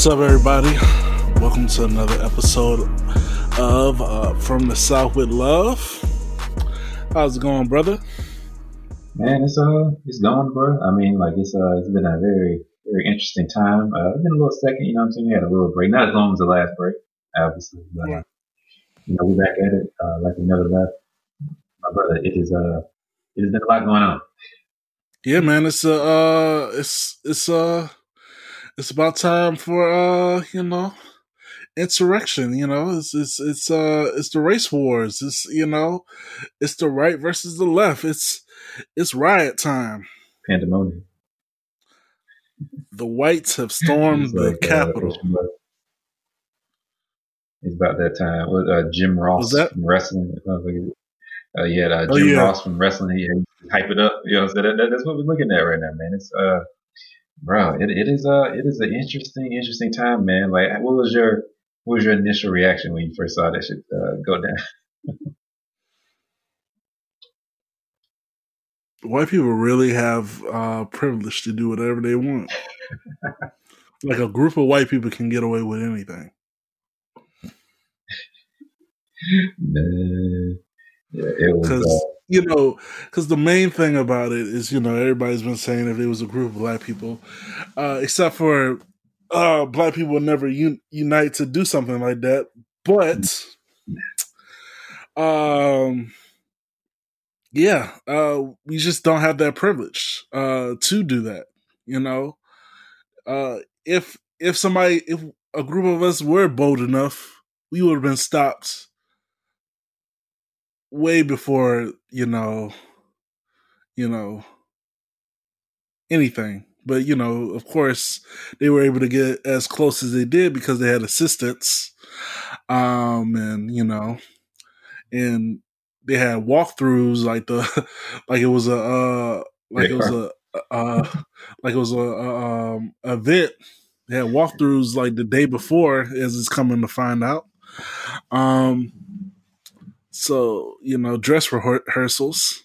What's up, everybody? Welcome to another episode of uh, From the South with Love. How's it going, brother? Man, it's uh, it's going, bro. I mean, like it's uh, it's been a very, very interesting time. Uh, it's been a little second, you know what I'm saying? We had a little break, not as long as the last break, obviously, but Right. you know, we're back at it, uh, like we never left. My brother, it is uh, it has been a lot going on. Yeah, man. It's uh, uh it's it's uh, it's about time for uh, you know, insurrection. You know, it's it's it's uh, it's the race wars. It's you know, it's the right versus the left. It's it's riot time. Pandemonium. The whites have stormed the like, uh, It's about that time. With uh, Jim Ross Was from wrestling. Uh, yeah, uh, Oh, Jim yeah. Ross from wrestling. He, he hype it up. You know, so that, that, that's what we're looking at right now, man. It's uh, bro, it, it is uh, it is an interesting, interesting time, man. Like, what was your what was your initial reaction when you first saw that shit uh, go down? white people really have uh privilege to do whatever they want. like a group of white people can get away with anything. Man, yeah, it was. You know, because the main thing about it is, you know, everybody's been saying if it was a group of black people, uh, except for uh, black people would never un- unite to do something like that. But, um, yeah, uh, we just don't have that privilege uh, to do that. You know, uh, if if somebody, if a group of us were bold enough, we would have been stopped way before you know you know anything. But you know of course they were able to get as close as they did because they had assistance um and you know and they had walkthroughs like the like it was a uh like it was a uh like it was a, a um event. They had walkthroughs like the day before as it's coming to find out. Um so, you know, dress rehearsals.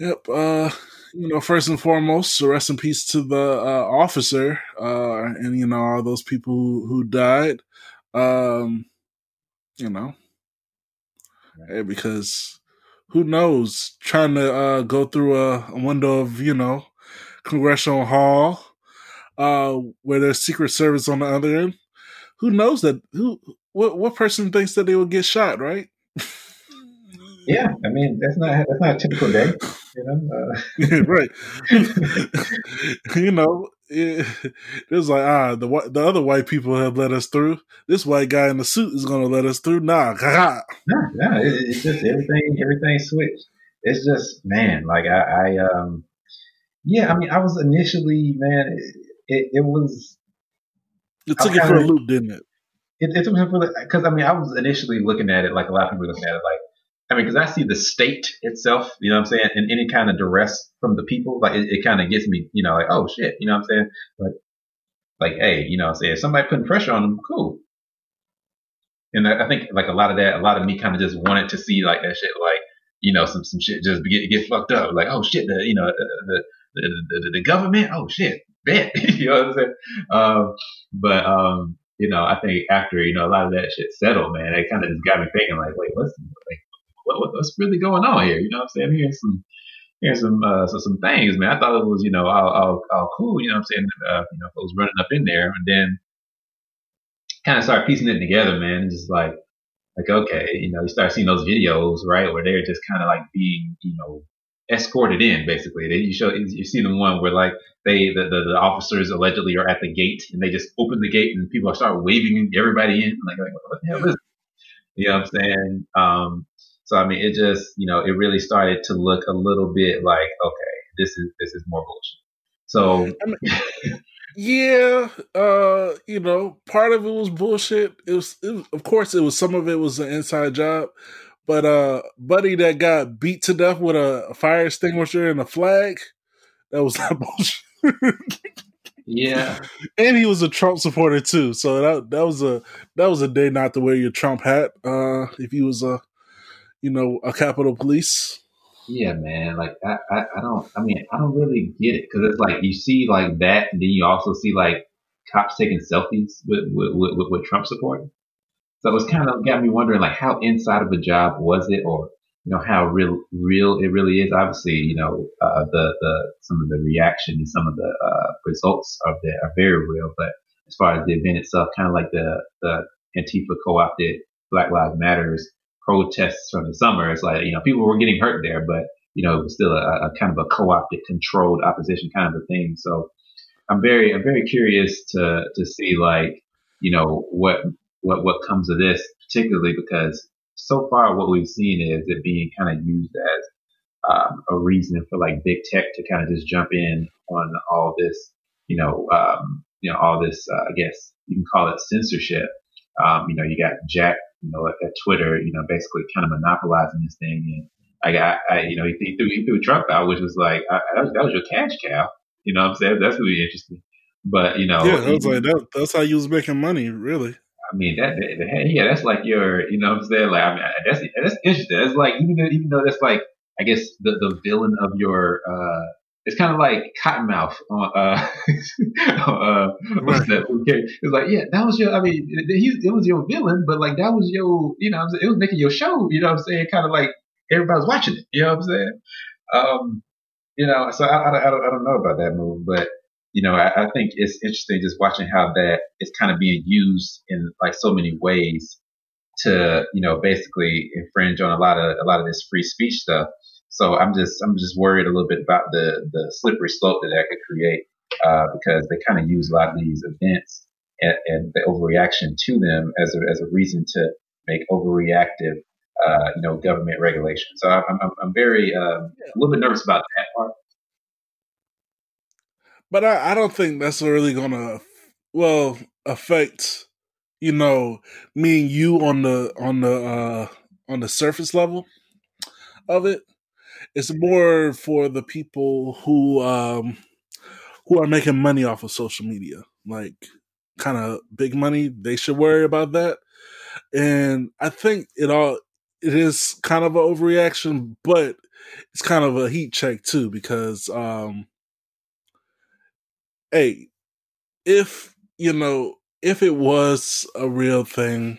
Yep. Uh, you know, first and foremost, so rest in peace to the uh, officer uh, and, you know, all those people who, who died. Um, you know, because who knows, trying to uh, go through a, a window of, you know, Congressional Hall uh, where there's Secret Service on the other end. Who knows that? Who what what person thinks that they will get shot? Right? yeah, I mean, that's not that's not a typical day, you know. Uh, right. you know, it, it was like ah, the the other white people have let us through. This white guy in the suit is going to let us through. Nah, No, no, it, it's just everything, everything switched. It's just, man, like I, I, um, yeah, I mean, I was initially, man, it, it, it was, It took it for a loop, didn't it? It, it took me cause I mean, I was initially looking at it like a lot of people looking at it like, I mean, cause I see the state itself, you know what I'm saying, and any kind of duress from the people, like it, it kind of gets me, you know, like, oh shit, you know what I'm saying? Like, like, hey, you know what I'm saying, if somebody putting pressure on them, cool. And I, I think like a lot of that, a lot of me kind of just wanted to see like that shit, like, you know, some, some shit just get, get fucked up. Like, oh shit, the, you know, the, the, the, the, the government, oh shit, bet, you know what I'm saying? Um, but, um, you know, I think after, you know, a lot of that shit settled, man, it kind of just got me thinking like, wait, what's, like, what, what, what's really going on here? You know what I'm saying? I'm hearing some, hearing some, uh, so some things, man. I thought it was, you know, all, all, all cool, you know what I'm saying? Uh, you know, folks running up in there and then kind of start piecing it together, man. And just like, like, okay, you know, you start seeing those videos, right, where they're just kind of like being, you know, escorted in, basically. They, you show, you see the one where like they, the, the, the officers allegedly are at the gate and they just open the gate and people start waving everybody in. Like, like what the hell is this? You know what I'm saying? Um, so I mean, it just, you know, it really started to look a little bit like, okay, this is, this is more bullshit. So, I mean, yeah, uh, you know, part of it was bullshit. It was, it of course, it was some of it was an inside job, but uh, buddy that got beat to death with a, a fire extinguisher and a flag, that was not bullshit. Yeah, and he was a Trump supporter too. So that that was a that was a day not to wear your Trump hat. Uh, if he was a, you know, a Capitol Police. Yeah, man. Like I, I, I don't. I mean, I don't really get it because it's like you see like that, and then you also see like cops taking selfies with with, with, with Trump support. So it was kind of got me wondering like how inside of a job was it, or you know how real real it really is. Obviously, you know uh, the the some of the reaction and some of the uh, results of that are very real, but as far as the event itself, kind of like the the Antifa co-opted Black Lives Matters protests from the summer. It's like, you know, people were getting hurt there, but, you know, it was still a, a kind of a co-opted, controlled opposition kind of a thing. So I'm very, I'm very curious to, to see like, you know, what, what, what comes of this, particularly because so far what we've seen is it being kind of used as um, a reason for like big tech to kind of just jump in on all this, you know, um, you know, all this, uh, I guess you can call it censorship. Um, you know, you got Jack you know, at, at, Twitter, you know, basically kind of monopolizing this thing. And I got, I, you know, he, he, threw, he threw Trump out, which was like, I, that, was, that was your cash cow. You know what I'm saying? That's really interesting. But, you know, yeah, that was like, that, that's how you was making money, really. I mean, that, that, yeah, that's like your, you know what I'm saying? Like, I mean, that's, that's interesting. It's like, even though, even though that's like, I guess the, the villain of your, uh, it's kind of like Cottonmouth on uh, uh what's that? Okay, it's like yeah, that was your. I mean, it, it was your villain, but like that was your. You know, it was making your show. You know what I'm saying? Kind of like everybody's watching it. You know what I'm saying? Um, you know, so I, I, I, don't, I don't know about that move, but you know, I, I think it's interesting just watching how that is kind of being used in like so many ways to you know basically infringe on a lot of a lot of this free speech stuff so I'm just I'm just worried a little bit about the the slippery slope that that could create uh, because they kind of use a lot of these events and, and, the overreaction to them as a as a reason to make overreactive uh, you know government regulation. So I'm I'm, I'm very um, a little bit nervous about that part. But I, I don't think that's really gonna well affect you know me and you on the on the uh on the surface level of it it's more for the people who um who are making money off of social media, like kind of big money. They should worry about that. And I think it all it is kind of an overreaction, but it's kind of a heat check too because um hey, if you know if it was a real thing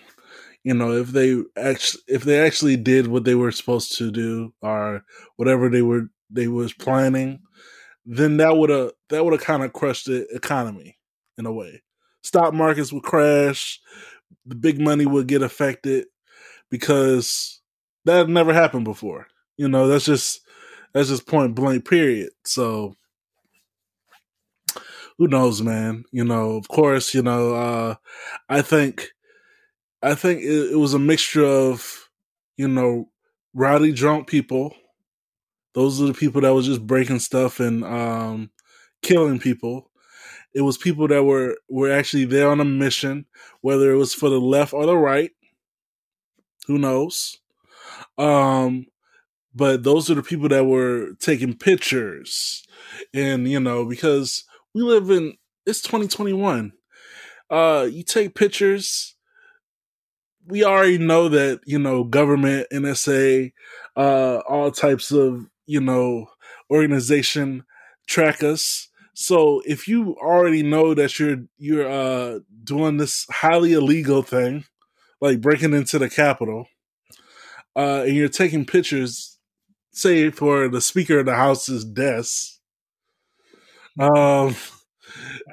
you know if they actually if they actually did what they were supposed to do or whatever they were they was planning then that would have that would have kind of crushed the economy in a way. Stock markets would crash the big money would get affected because that never happened before. You know that's just that's just point blank period. So who knows man you know of course you know uh i think I think it, it was a mixture of, you know, rowdy drunk people. Those are the people that was just breaking stuff and um, killing people. It was people that were were actually there on a mission, whether it was for the left or the right. Who knows? Um, but those are the people that were taking pictures, and you know because we live in it's 2021. Uh, you take pictures we already know that you know government, NSA, uh, all types of you know organization track us. So if you already know that you're you're uh, doing this highly illegal thing, like breaking into the Capitol, uh, and you're taking pictures, say for the Speaker of the House's desk, um,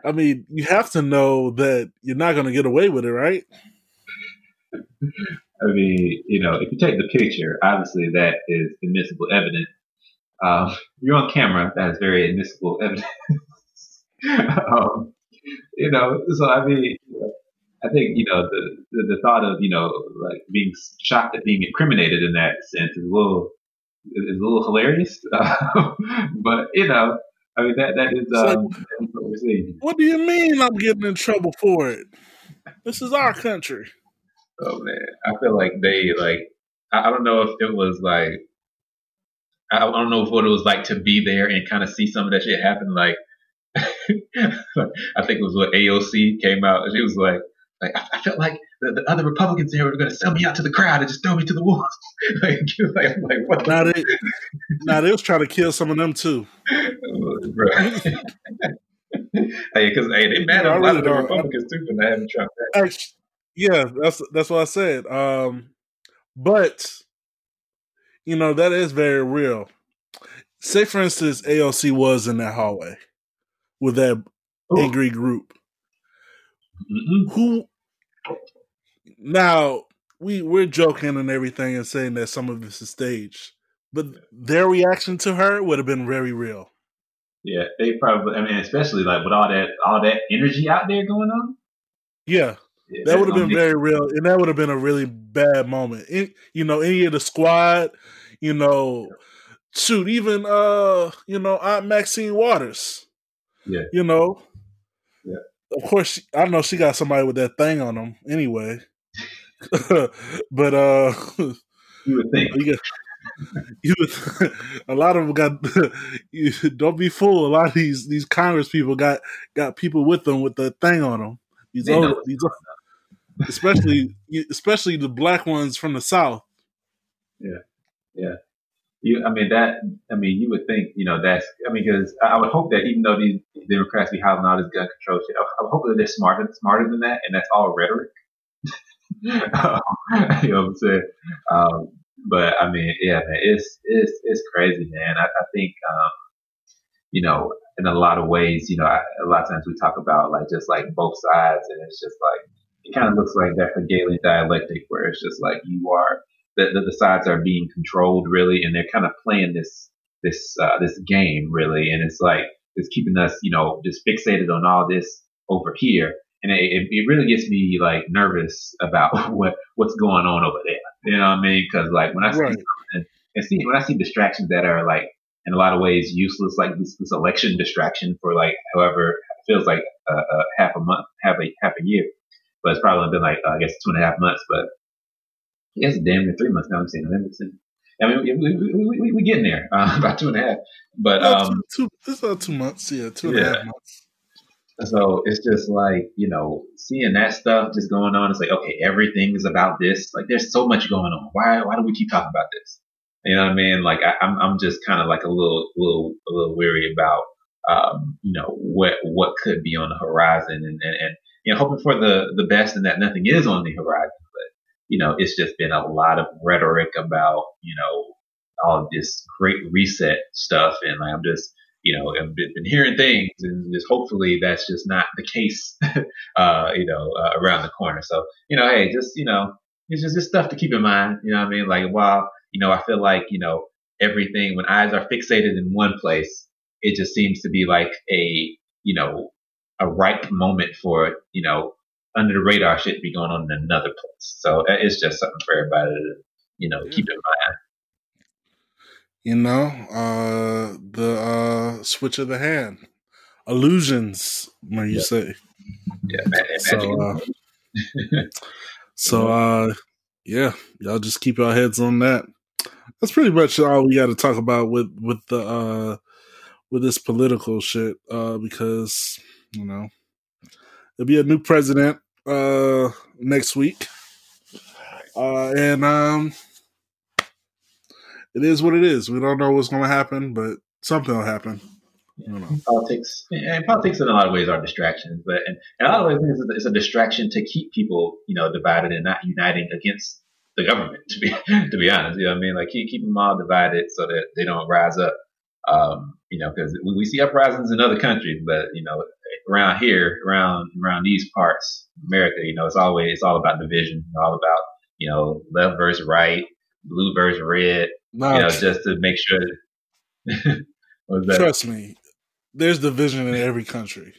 I mean, you have to know that you're not going to get away with it, right? I mean, you know, if you take the picture, obviously that is admissible evidence. Um, you're on camera, that is very admissible evidence. um, you know, so I mean, I think you know the, the, the thought of you know like being shocked at being incriminated in that sense is a little is a little hilarious, but you know, I mean that that is, um, so, that is what we're seeing. What do you mean I'm getting in trouble for it? This is our country. Oh man, I feel like they like. I don't know if it was like. I don't know what it was like to be there and kind of see some of that shit happen. Like, I think it was what AOC came out. She was like, like I felt like the, the other Republicans there were going to sell me out to the crowd and just throw me to the wolves. like, like, like, what? Now they, now they was trying to kill some of them too. Hey, because hey, they mad at a lot of the Republicans too for not having Trump. yeah, that's that's what I said. Um, but you know that is very real. Say, for instance, AOC was in that hallway with that Ooh. angry group. Mm-hmm. Who now we we're joking and everything and saying that some of this is staged, but their reaction to her would have been very real. Yeah, they probably. I mean, especially like with all that all that energy out there going on. Yeah, yeah that would have been very real, and that would have been a really bad moment. You know, any of the squad, you know, shoot, even uh, you know, Aunt Maxine Waters. Yeah, you know. Yeah. Of course, she, I know she got somebody with that thing on them anyway. but uh, you would think. You, you a lot of them got. you, don't be fooled. A lot of these these Congress people got got people with them with the thing on them. These old, these, especially especially the black ones from the south. Yeah, yeah. You, I mean that. I mean, you would think, you know, that's. I mean, because I would hope that even though these Democrats be hollering all this gun control shit, I would hope that they're smarter, smarter than that, and that's all rhetoric. you know what I'm saying? Um, but I mean, yeah, man, it's it's it's crazy, man. I, I think, um, you know, in a lot of ways, you know, I, a lot of times we talk about like just like both sides, and it's just like it kind of looks like that Hegelian dialectic, where it's just like you are the, the, the sides are being controlled really, and they're kind of playing this this uh, this game really, and it's like it's keeping us, you know, just fixated on all this over here and it, it really gets me like nervous about what what's going on over there. You know what I mean? Because like when I see right. and see when I see distractions that are like in a lot of ways useless, like this, this election distraction for like however it feels like a, a half a month, half a half a year, but it's probably been like uh, I guess two and a half months, but I guess damn near three months now. I'm saying November. I mean, we, we, we, we, we getting there uh, about two and a half, but um, two, two, it's about two months. Yeah, two and yeah. a half months. So it's just like, you know, seeing that stuff just going on. It's like, okay, everything is about this. Like there's so much going on. Why, why do we keep talking about this? You know what I mean? Like I, am I'm, I'm just kind of like a little, little, a little weary about, um, you know, what, what could be on the horizon and, and, and, you know, hoping for the, the best and that nothing is on the horizon. But, you know, it's just been a lot of rhetoric about, you know, all this great reset stuff. And like, I'm just, you know, have been, been hearing things, and just hopefully that's just not the case, uh, you know, uh, around the corner. So, you know, hey, just you know, it's just this stuff to keep in mind. You know, what I mean, like while you know, I feel like you know everything when eyes are fixated in one place, it just seems to be like a you know a ripe moment for you know under the radar shit be going on in another place. So uh, it's just something for everybody to you know yeah. keep in mind you know, uh, the uh, switch of the hand, illusions, when you say. Yeah, so, uh, so uh, yeah, y'all just keep your heads on that. That's pretty much all we got to talk about with with the uh, with this political shit, uh, because you know there'll be a new president uh, next week, uh, and um, it is what it is. We don't know what's going to happen, but something will happen. Politics and politics in a lot of ways are distractions, but in a lot of ways it's a distraction to keep people, you know, divided and not uniting against the government. To be to be honest, you know, what I mean, like keep keep them all divided so that they don't rise up. Um, you know, because we, we see uprisings in other countries, but you know, around here, around around these parts, America, you know, it's always it's all about division, all about you know left versus right, blue versus red, no, you know, just to make sure. Trust me, there's division in every country.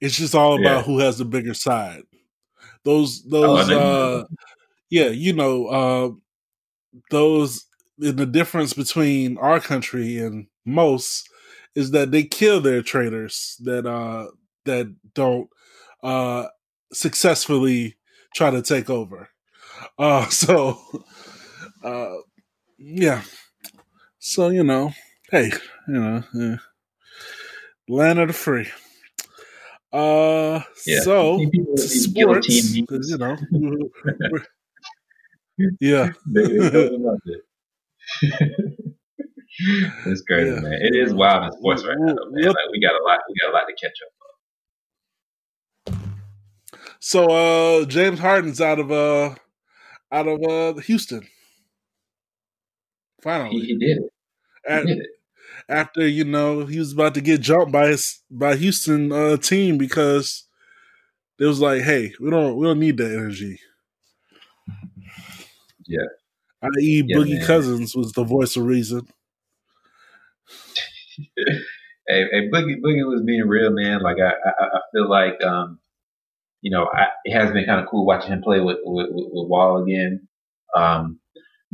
It's just all about yeah. who has the bigger side. Those those oh, uh yeah, you know, uh those the difference between our country and most is that they kill their traitors that uh that don't uh successfully try to take over. Uh so uh yeah. So, you know, hey, you know, land of the free. Uh Yeah. so sports, you know, yeah, They- they really loved it. it's crazy, Yeah. man. It is wild in sports right now, man. Like we got a lot, we got a lot to catch up. on. So uh James Harden's out of uh out of uh Houston. Finally. he did it. He At- did it. after, you know, he was about to get jumped by his by Houston uh team because it was like, hey, we don't we don't need that energy. Yeah. I.e. Yeah, Boogie man. Cousins was the voice of reason. Hey, hey, Boogie, Boogie was being real, man. Like I, I, I feel like, um, you know, I, it has been kind of cool watching him play with with, with, with Wall again. Um,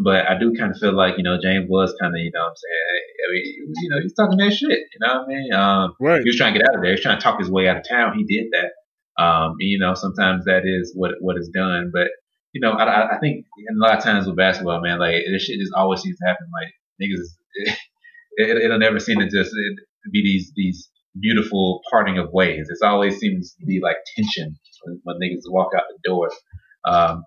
but I do kind of feel like, you know, James was kind of, you know, what I'm saying, I mean, you know, he's talking that shit. You know what I mean? Um, Right. he was trying to get out of there. He was trying to talk his way out of town. He did that. Um, you know, sometimes that is what what is done. But you know, I, I- think a lot of times with basketball, man, like this shit just always seems to happen. Like niggas, it, it'll never seem to just be these these beautiful parting of ways. It always seems to be like tension when, when niggas walk out the door. Um,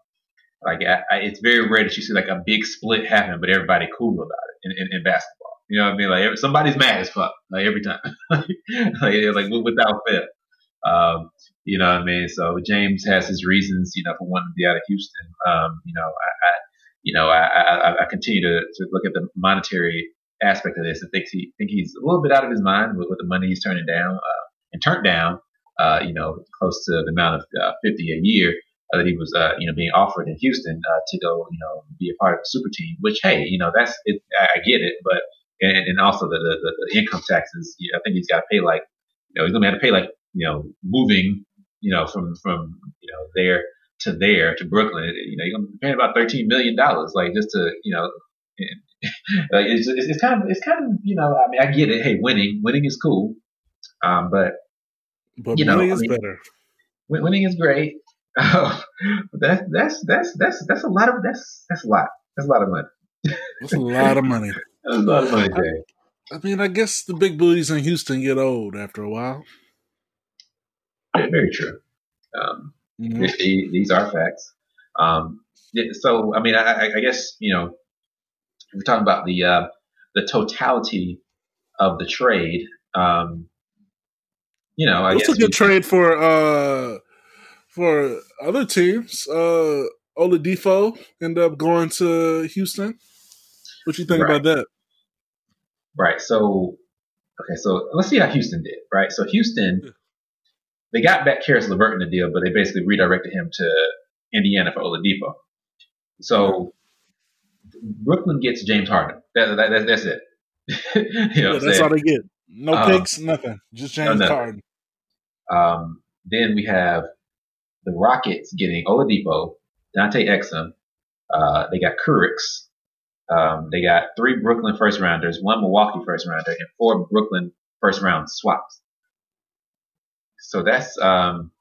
like I, I, it's very rare that you see like a big split happen, but everybody cool about it in, in, in basketball. You know what I mean? Like somebody's mad as fuck, like every time, like like without fail. Um, you know what I mean? So James has his reasons, you know, for wanting to be out of Houston. Um, you know, I, I you know, I, I, I continue to, to look at the monetary aspect of this and think he think he's a little bit out of his mind with, with the money he's turning down uh, and turned down. Uh, you know, close to the amount of uh, 50 a year uh, that he was, uh, you know, being offered in Houston uh, to go, you know, be a part of the super team. Which, hey, you know, that's it. I I get it, but and, and also the, the the income taxes. You know, I think he's got to pay like, you know, he's gonna have to pay like, you know, moving, you know, from from you know there to there to Brooklyn. You know, you're gonna be paying about 13 million dollars, like just to, you know. like it's, it's, it's kind of it's kind of you know I mean I get it hey winning winning is cool um, but But You know, I is mean- better. winning is great but that's that's that's that's that's a lot of that's that's a lot that's a lot of money That's a lot of money. that's a lot of money Jay. I mean, I guess the big booties in Houston get old after a while. Yeah, very true um, You know? th- th- these are facts um, so I mean I, I- I guess you know we're talking about the uh, the totality of the trade um, you know I a good trade for uh for other teams. Uh Oladipo ended up going to Houston. What you think Right. about that? Right. So, okay. So let's see how Houston did. Right. So Houston, Yeah. they got back Caris LeVert in the deal, but they basically redirected him to Indiana for Oladipo. So Brooklyn gets James Harden. That, that, that, that's it. you know Yeah, that's all they get. No Uh, picks, nothing. Just James nothing. Harden. Um, then we have the Rockets getting Oladipo, Dante Exum. Uh, they got Kurucs. Um, they got three Brooklyn first rounders, one Milwaukee first rounder, and four Brooklyn first round swaps. So that's um,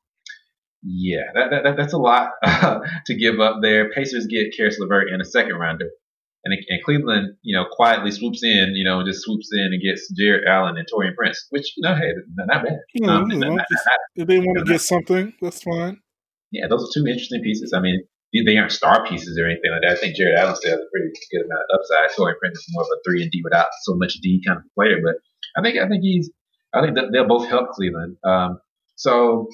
yeah, that, that, that- that's a lot to give up there. Pacers get Caris LeVert and a second rounder, and, and Cleveland, you know, quietly swoops in, you know, and just swoops in and gets Jarrett Allen and Taurean Prince, which you know, hey, not bad. Um, you not- not- not- if they want to get something, that's fine. Yeah, those are two interesting pieces. I mean, they- aren't star pieces or anything like that. I think Jarrett Allen still has a pretty good amount of upside. Taurean Prince is more of a three and D without so much D kind of player, but I think I think he's I think they'll both help Cleveland. Um, so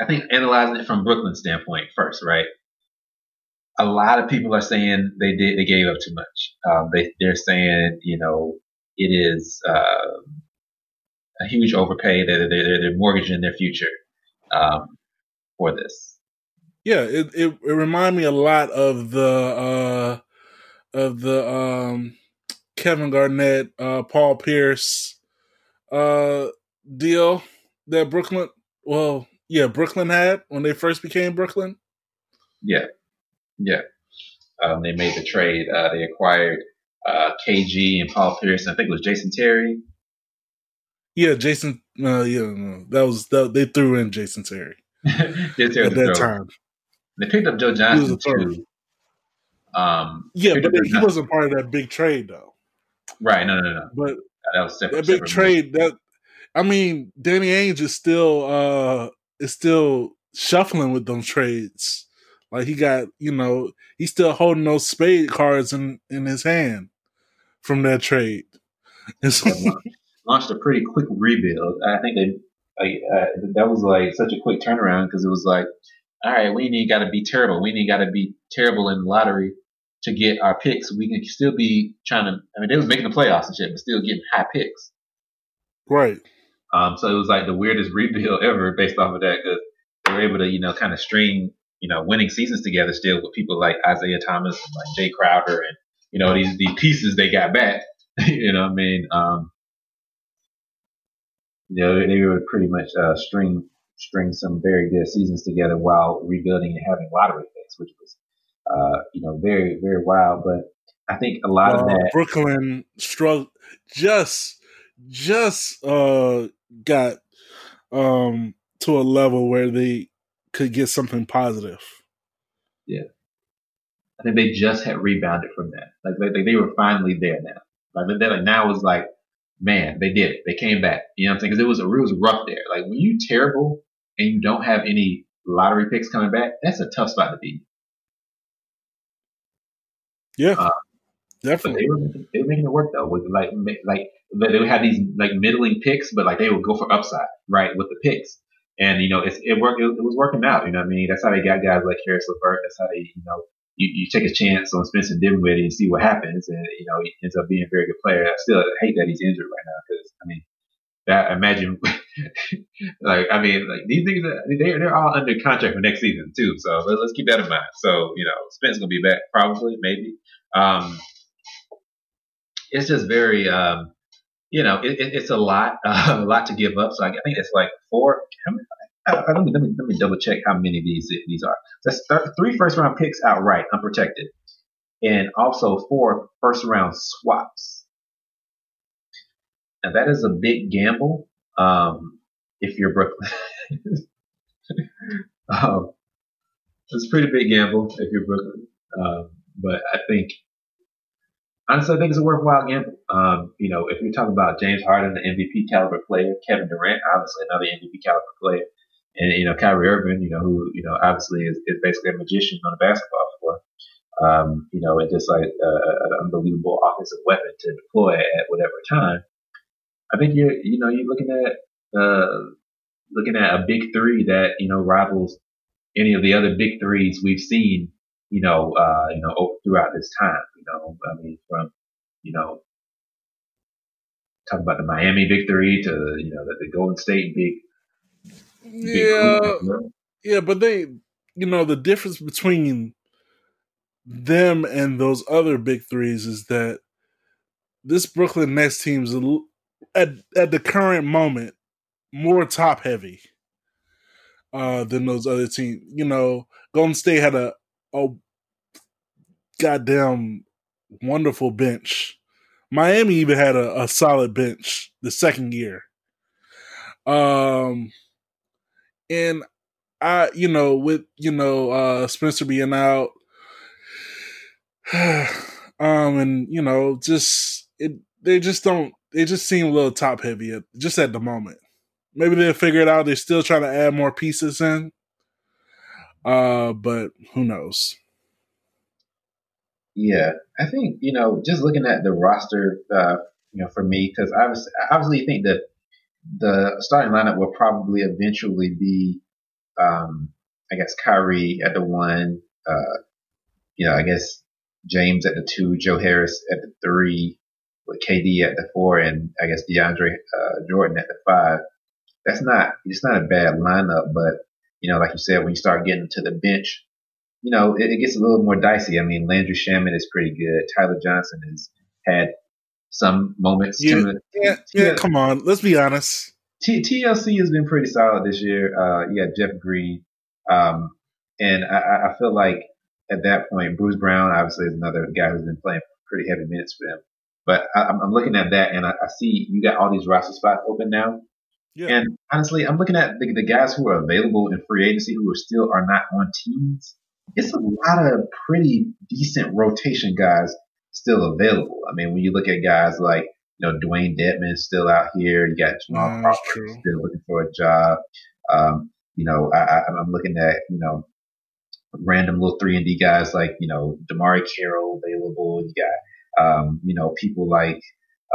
I think analyzing it from Brooklyn's standpoint first, right? A lot of people are saying they did they gave up too much. Um, they they're saying you know it is uh, a huge overpay. They're, they're, they're mortgaging their future um, for this. Yeah, it, it it reminded me a lot of the uh of the um Kevin Garnett, uh Paul Pierce uh deal that Brooklyn well, yeah, Brooklyn had when they first became Brooklyn. Yeah, yeah. Um, they made the trade. Uh, they acquired uh, KG and Paul Pierce. I think it was Jason Terry. Yeah, Jason uh yeah, no, that was that, they threw in Jason Terry At that throw. time. They picked up Joe Johnson too. Um, Yeah, but he Johnson. wasn't part of that big trade though. right. No, no, no. But That was separate. that big separate trade that I mean, Danny Ainge is still uh is still shuffling with them trades. Like he got, you know, he's still holding those spade cards in in his hand from that trade. So, launched a pretty quick rebuild. I think they like uh, that was like such a quick turnaround because it was like, all right, we ain't got to be terrible. We ain't got to be terrible in the lottery to get our picks. We can still be trying to. I mean, they was making the playoffs and shit, but still getting high picks. Right. Um. So it was like the weirdest rebuild ever based off of that because they were able to, you know, kind of string, you know, winning seasons together still with people like Isaiah Thomas and like Jae Crowder and you know these these pieces they got back. you know, what I mean, um, you know, they, would pretty much uh, string string some very good seasons together while rebuilding and having lottery picks, which was uh, you know very very wild. But I think a lot uh, of that Brooklyn struggle just just uh, got um, to a level where they could get something positive. Yeah. I think they just had rebounded from that. Like they, they were finally there now. Like they like now was like man, they did it. They came back. You know what I'm saying? Because it was a, it was rough there. Like when you terrible and you don't have any lottery picks coming back, that's a tough spot to be. Yeah, uh, definitely. They were, they were making it work though. With like like they would have these like middling picks, but like they would go for upside right with the picks. And you know, it's, it worked. It, it was working out. You know what I mean? That's how they got guys like Caris LeVert. That's how they, you know, you, you take a chance on Spencer Dinwiddie and see what happens, and you know he ends up being a very good player. I still hate that he's injured right now because I mean, that imagine like I mean like these things they're they're all under contract for next season too. So let's, let's keep that in mind. So you know Spencer's gonna be back probably maybe. Um, it's just very um, you know it, it, it's a lot uh, a lot to give up. So I, I think it's like four. How many, let me, let me, let me double check how many of these these are. That's three first round picks outright, unprotected, and also four first round swaps. Now that is a big gamble um, if you're Brooklyn. um, it's a pretty big gamble if you're Brooklyn, um, but I think honestly, I think it's a worthwhile gamble. Um, you know, if you're talking about James Harden, the MVP caliber player, Kevin Durant, obviously another MVP caliber player, and you know Kyrie Irving, you know who you know obviously is, is basically a magician on a basketball floor. Um, you know, and just like uh, an unbelievable offensive weapon to deploy at whatever time. I think you're you know you're looking at uh, looking at a big three that you know rivals any of the other big threes we've seen. You know, uh, you know throughout this time. You know, I mean from you know talk about the Miami three to you know the, the Golden State big yeah, yeah, but they, you know, the difference between them and those other big threes is that this Brooklyn Nets team's at at the current moment more top heavy uh, than those other teams. You know, Golden State had a a goddamn wonderful bench. Miami even had a, a solid bench the second year. Um, and I, you know, with you know uh Spencer being out, um, and you know, just it, they just don't, they just seem a little top heavy at, just at the moment. Maybe they'll figure it out. They're still trying to add more pieces in, uh, but who knows? Yeah, I think you know, just looking at the roster, uh, you know, for me, because obviously, obviously, think that the starting lineup will probably eventually be, um, I guess Kyrie at the one, uh, you know, I guess James at the two, Joe Harris at the three, with KD at the four, and I guess DeAndre uh, Jordan at the five. That's not it's not a bad lineup, but you know, like you said, when you start getting to the bench, you know, it, it gets a little more dicey. I mean, Landry Shamet is pretty good. Tyler Johnson has had some moments. Yeah, to yeah, yeah, come on, let's be honest. T- TLC has been pretty solid this year. Uh, you got Jeff Green, um, and I, I feel like at that point, Bruce Brown obviously is another guy who's been playing pretty heavy minutes for them. But I, am looking at that, and I, I, see you got all these roster spots open now. Yeah. And honestly, I'm looking at the, the, guys who are available in free agency who are still are not on teams. It's a lot of pretty decent rotation guys still available. I mean, when you look at guys like you know, Dewayne Dedmon still out here. You got Jamal Crawford still looking for a job. Um, you know, I, am looking at, you know, random little three and D guys like, you know, DeMarre Carroll available. You got, um, you know, people like,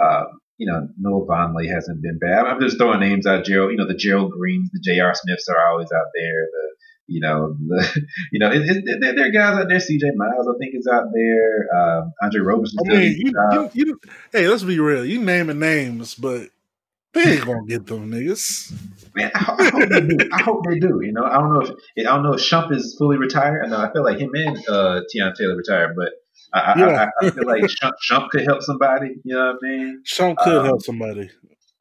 um, you know, Noah Vonleh hasn't been bad. I'm just throwing names out. Gerald, you know, the Gerald Greens, the J.R. Smiths are always out there. The, you know, the, you know, it, it, there, there, are guys out there. C.J. Miles, I think, is out there. Um, Andre Roberson. I mean, you, you, you, hey, let's be real. You naming names, but they ain't gonna get them niggas. Man, I, I, hope they do. I hope they do. You know, I don't know if I don't know if Shump is fully retired. I know I feel like him and uh, Taylor retired, but I, yeah. I, I, feel like Shump, Shump, could help somebody. You know what I mean? Shump could um, help somebody.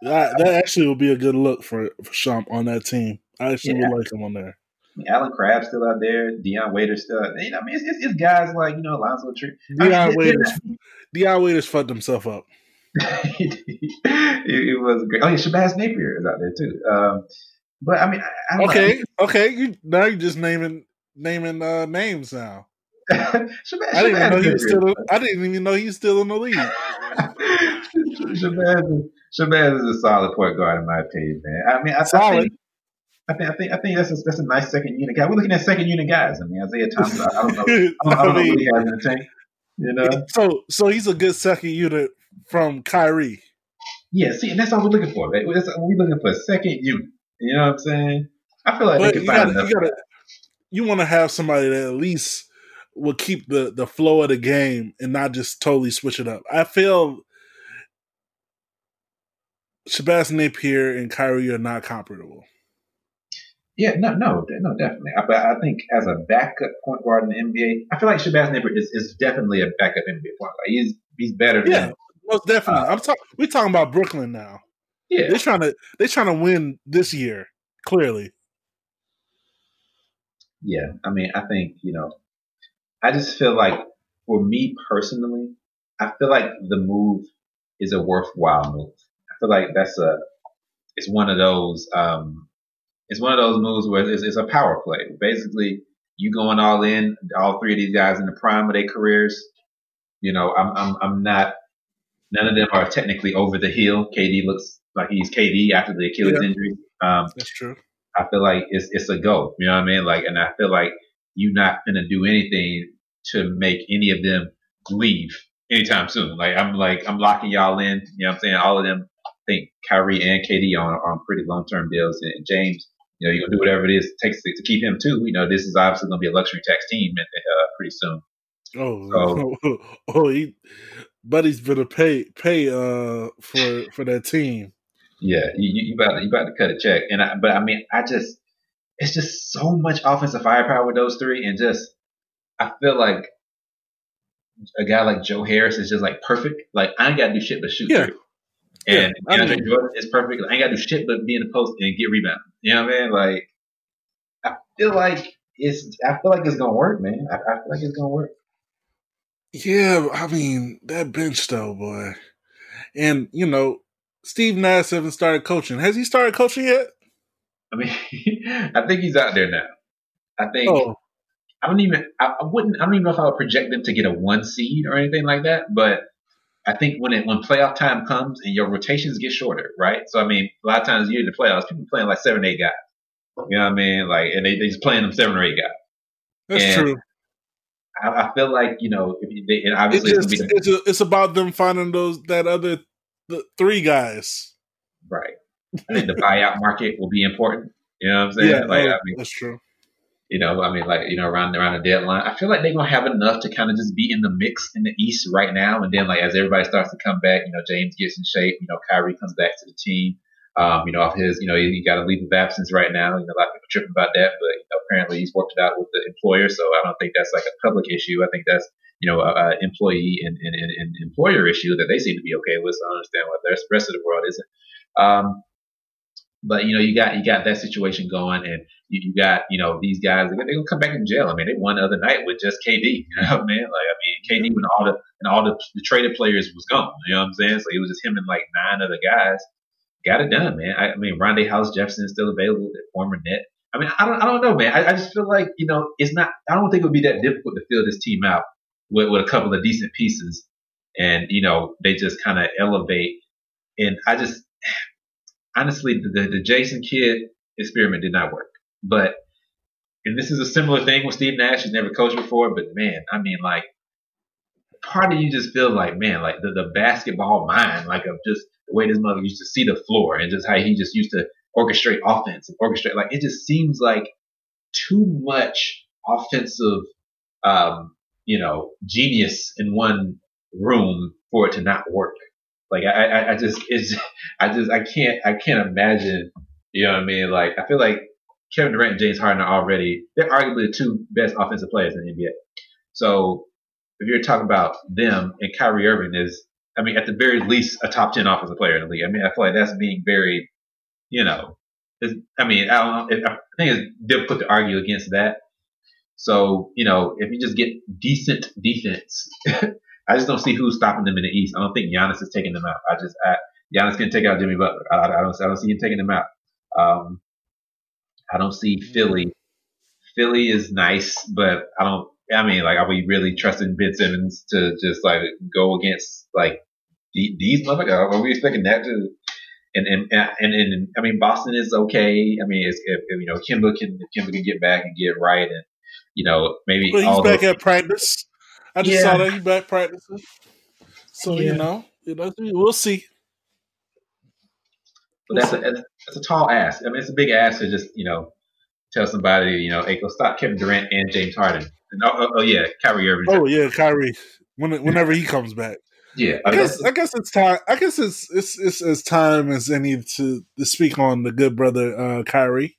That, that actually would be a good look for for Shump on that team. I actually yeah. would like him on there. Allen Crabbe still out there. Dion Waiters still out there. You know, I mean, it's, it's, it's guys like, you know, Allonzo Trier. Dion I mean, Waiters. Dion Waiters fucked himself up. it, was great. Oh, yeah, Shabazz Napier is out there too. Um, but I mean, I, I okay, know. okay. You now you're just naming naming uh, names now. Shabazz, I didn't even know he was still. I didn't even know he's still in the league. Shabazz, Shabazz is a solid point guard in my opinion, man. I mean, I, solid. I think, I think I think I think that's a, that's a nice second unit guy. We're looking at second unit guys. I mean, Isaiah Thomas. I, don't know. I don't, I don't know what he has in the tank. You know. So so he's a good second unit from Kyrie. Yeah. See, and that's all we're looking for. Right? That's, we're looking for a second unit. You know what I'm saying? I feel like but they can find gotta, enough. You, you want to have somebody that at least will keep the the flow of the game and not just totally switch it up. I feel Shabazz Napier and Kyrie are not comparable. Yeah, no, no, no, definitely. But I, I, think as a backup point guard in the NBA, I feel like Shabazz Napier is, is definitely a backup NBA point guard. He's he's better. Yeah, than, most definitely. Uh, I'm talking. We're talking about Brooklyn now. Yeah, they're trying to they're trying to win this year. Clearly. Yeah, I mean, I think you know, I just feel like for me personally, I feel like the move is a worthwhile move. I feel like that's a it's one of those um it's one of those moves where it's, it's a power play. Basically, you going all in, all three of these guys in the prime of their careers. You know, I'm, I'm, I'm not, none of them are technically over the hill. KD looks like he's KD after the Achilles yeah. injury. Um, That's true. I feel like it's, it's a go. You know what I mean? Like, and I feel like you're not going to do anything to make any of them leave anytime soon. Like, I'm like, I'm locking y'all in. You know what I'm saying? All of them, I think Kyrie and KD on, on pretty long term deals. And James, you know, you're gonna do whatever it is it takes to, to keep him too. You know, this is obviously gonna be a luxury tax team uh, pretty soon. Oh, so, oh, oh, he, Buddy's gonna pay pay uh for for that team. Yeah, you you about to, you about to cut a check, and I, but I mean, I just it's just so much offensive firepower with those three, and just I feel like a guy like Joe Harris is just like perfect. Like I ain't gotta do shit but shoot. Yeah. Three. And yeah, DeAndre I mean, Jordan is perfect. I ain't gotta do shit but be in the post and get rebound. You know what I mean? Like, I feel like it's. I feel like it's gonna work, man. I, I feel like it's gonna work. Yeah, I mean that bench though, boy, and you know Steve Nash hasn't started coaching. Has he started coaching yet? I mean, I think he's out there now. I think. Oh. I don't even. I, I wouldn't. I don't even know if I would project them to get a one seed or anything like that. But I think when it when playoff time comes and your rotations get shorter, right? So I mean, a lot of times you're in the playoffs, people playing like seven, eight guys. You know what I mean? Like, and they they just playing them seven or eight guys. That's and true. I, I, feel like you know, if they, and obviously it's, just, it's, a, it's, about them finding those that other the three guys. Right. I think the buyout market will be important. You know what I'm saying? Yeah, like, oh, I mean, that's true. You know, I mean, like you know, around around the deadline, I feel like they're gonna have enough to kind of just be in the mix in the East right now, and then like as everybody starts to come back, you know, James gets in shape, you know, Kyrie comes back to the team. Um, you know, off his, you know, he, got a leave of absence right now. You know, a lot of people tripping about that, but you know, apparently he's worked it out with the employer, so I don't think that's like a public issue. I think that's you know, a, a employee and, and, and, employer issue that they seem to be okay with. So I understand what the rest of the world isn't. Um, but you know, you got you got that situation going, and you, you got you know these guys they're gonna come back in jail. I mean, they won the other night with just KD. You know what I mean? Like I mean, KD and mm-hmm. all the and all the, the traded players was gone. You know what I'm saying? So it was just him and like nine other guys. Got it done, man. I, I mean, Rondae Hollis-Jefferson is still available, the former net. I mean, I don't, I don't know, man. I, I just feel like you know, it's not. I don't think it would be that difficult to fill this team out with, with a couple of decent pieces, and you know, they just kind of elevate and I just honestly the, the Jason Kidd experiment did not work. But and this is a similar thing with Steve Nash. He's never coached before, but man, I mean, like part of you just feels like, man, like the, the basketball mind, like of just the way this mother used to see the floor and just how he just used to orchestrate offense and orchestrate. Like it just seems like too much offensive, um, you know, genius in one room for it to not work. Like I, I, I just, it's, I just, I can't, I can't imagine. You know what I mean? Like I feel like Kevin Durant and James Harden are already, they're arguably the two best offensive players in the NBA. So if you're talking about them and Kyrie Irving is, I mean, at the very least, a top 10 offensive player in the league. I mean, I feel like that's being very, you know, I mean, I, don't, I think it's difficult to argue against that. So, you know, if you just get decent defense, I just don't see who's stopping them in the East. I don't think Giannis is taking them out. I just, I, Giannis can take out Jimmy Butler. I, I, don't, I don't see him taking them out. Um, I don't see mm-hmm. Philly. Philly is nice, but I don't I mean, like, are we really trusting Ben Simmons to just like go against like these motherfuckers? Are we expecting that to? And and and, and I mean, Boston is okay. I mean, if, if you know, Kemba can Kemba can get back and get right, and you know, maybe well, he's back those, at practice. I just yeah. saw that he's back practicing. So yeah. you know, you know, we'll see. But that's a that's a tall ass. I mean, it's a big ass to just you know tell somebody you know, hey, go stop Kevin Durant and James Harden. Oh, oh, oh, yeah, Kyrie Irving. Oh yeah, Kyrie. When, whenever he comes back. Yeah, I, I guess I guess it's time. I guess it's it's it's as time as any to to speak on the good brother uh, Kyrie.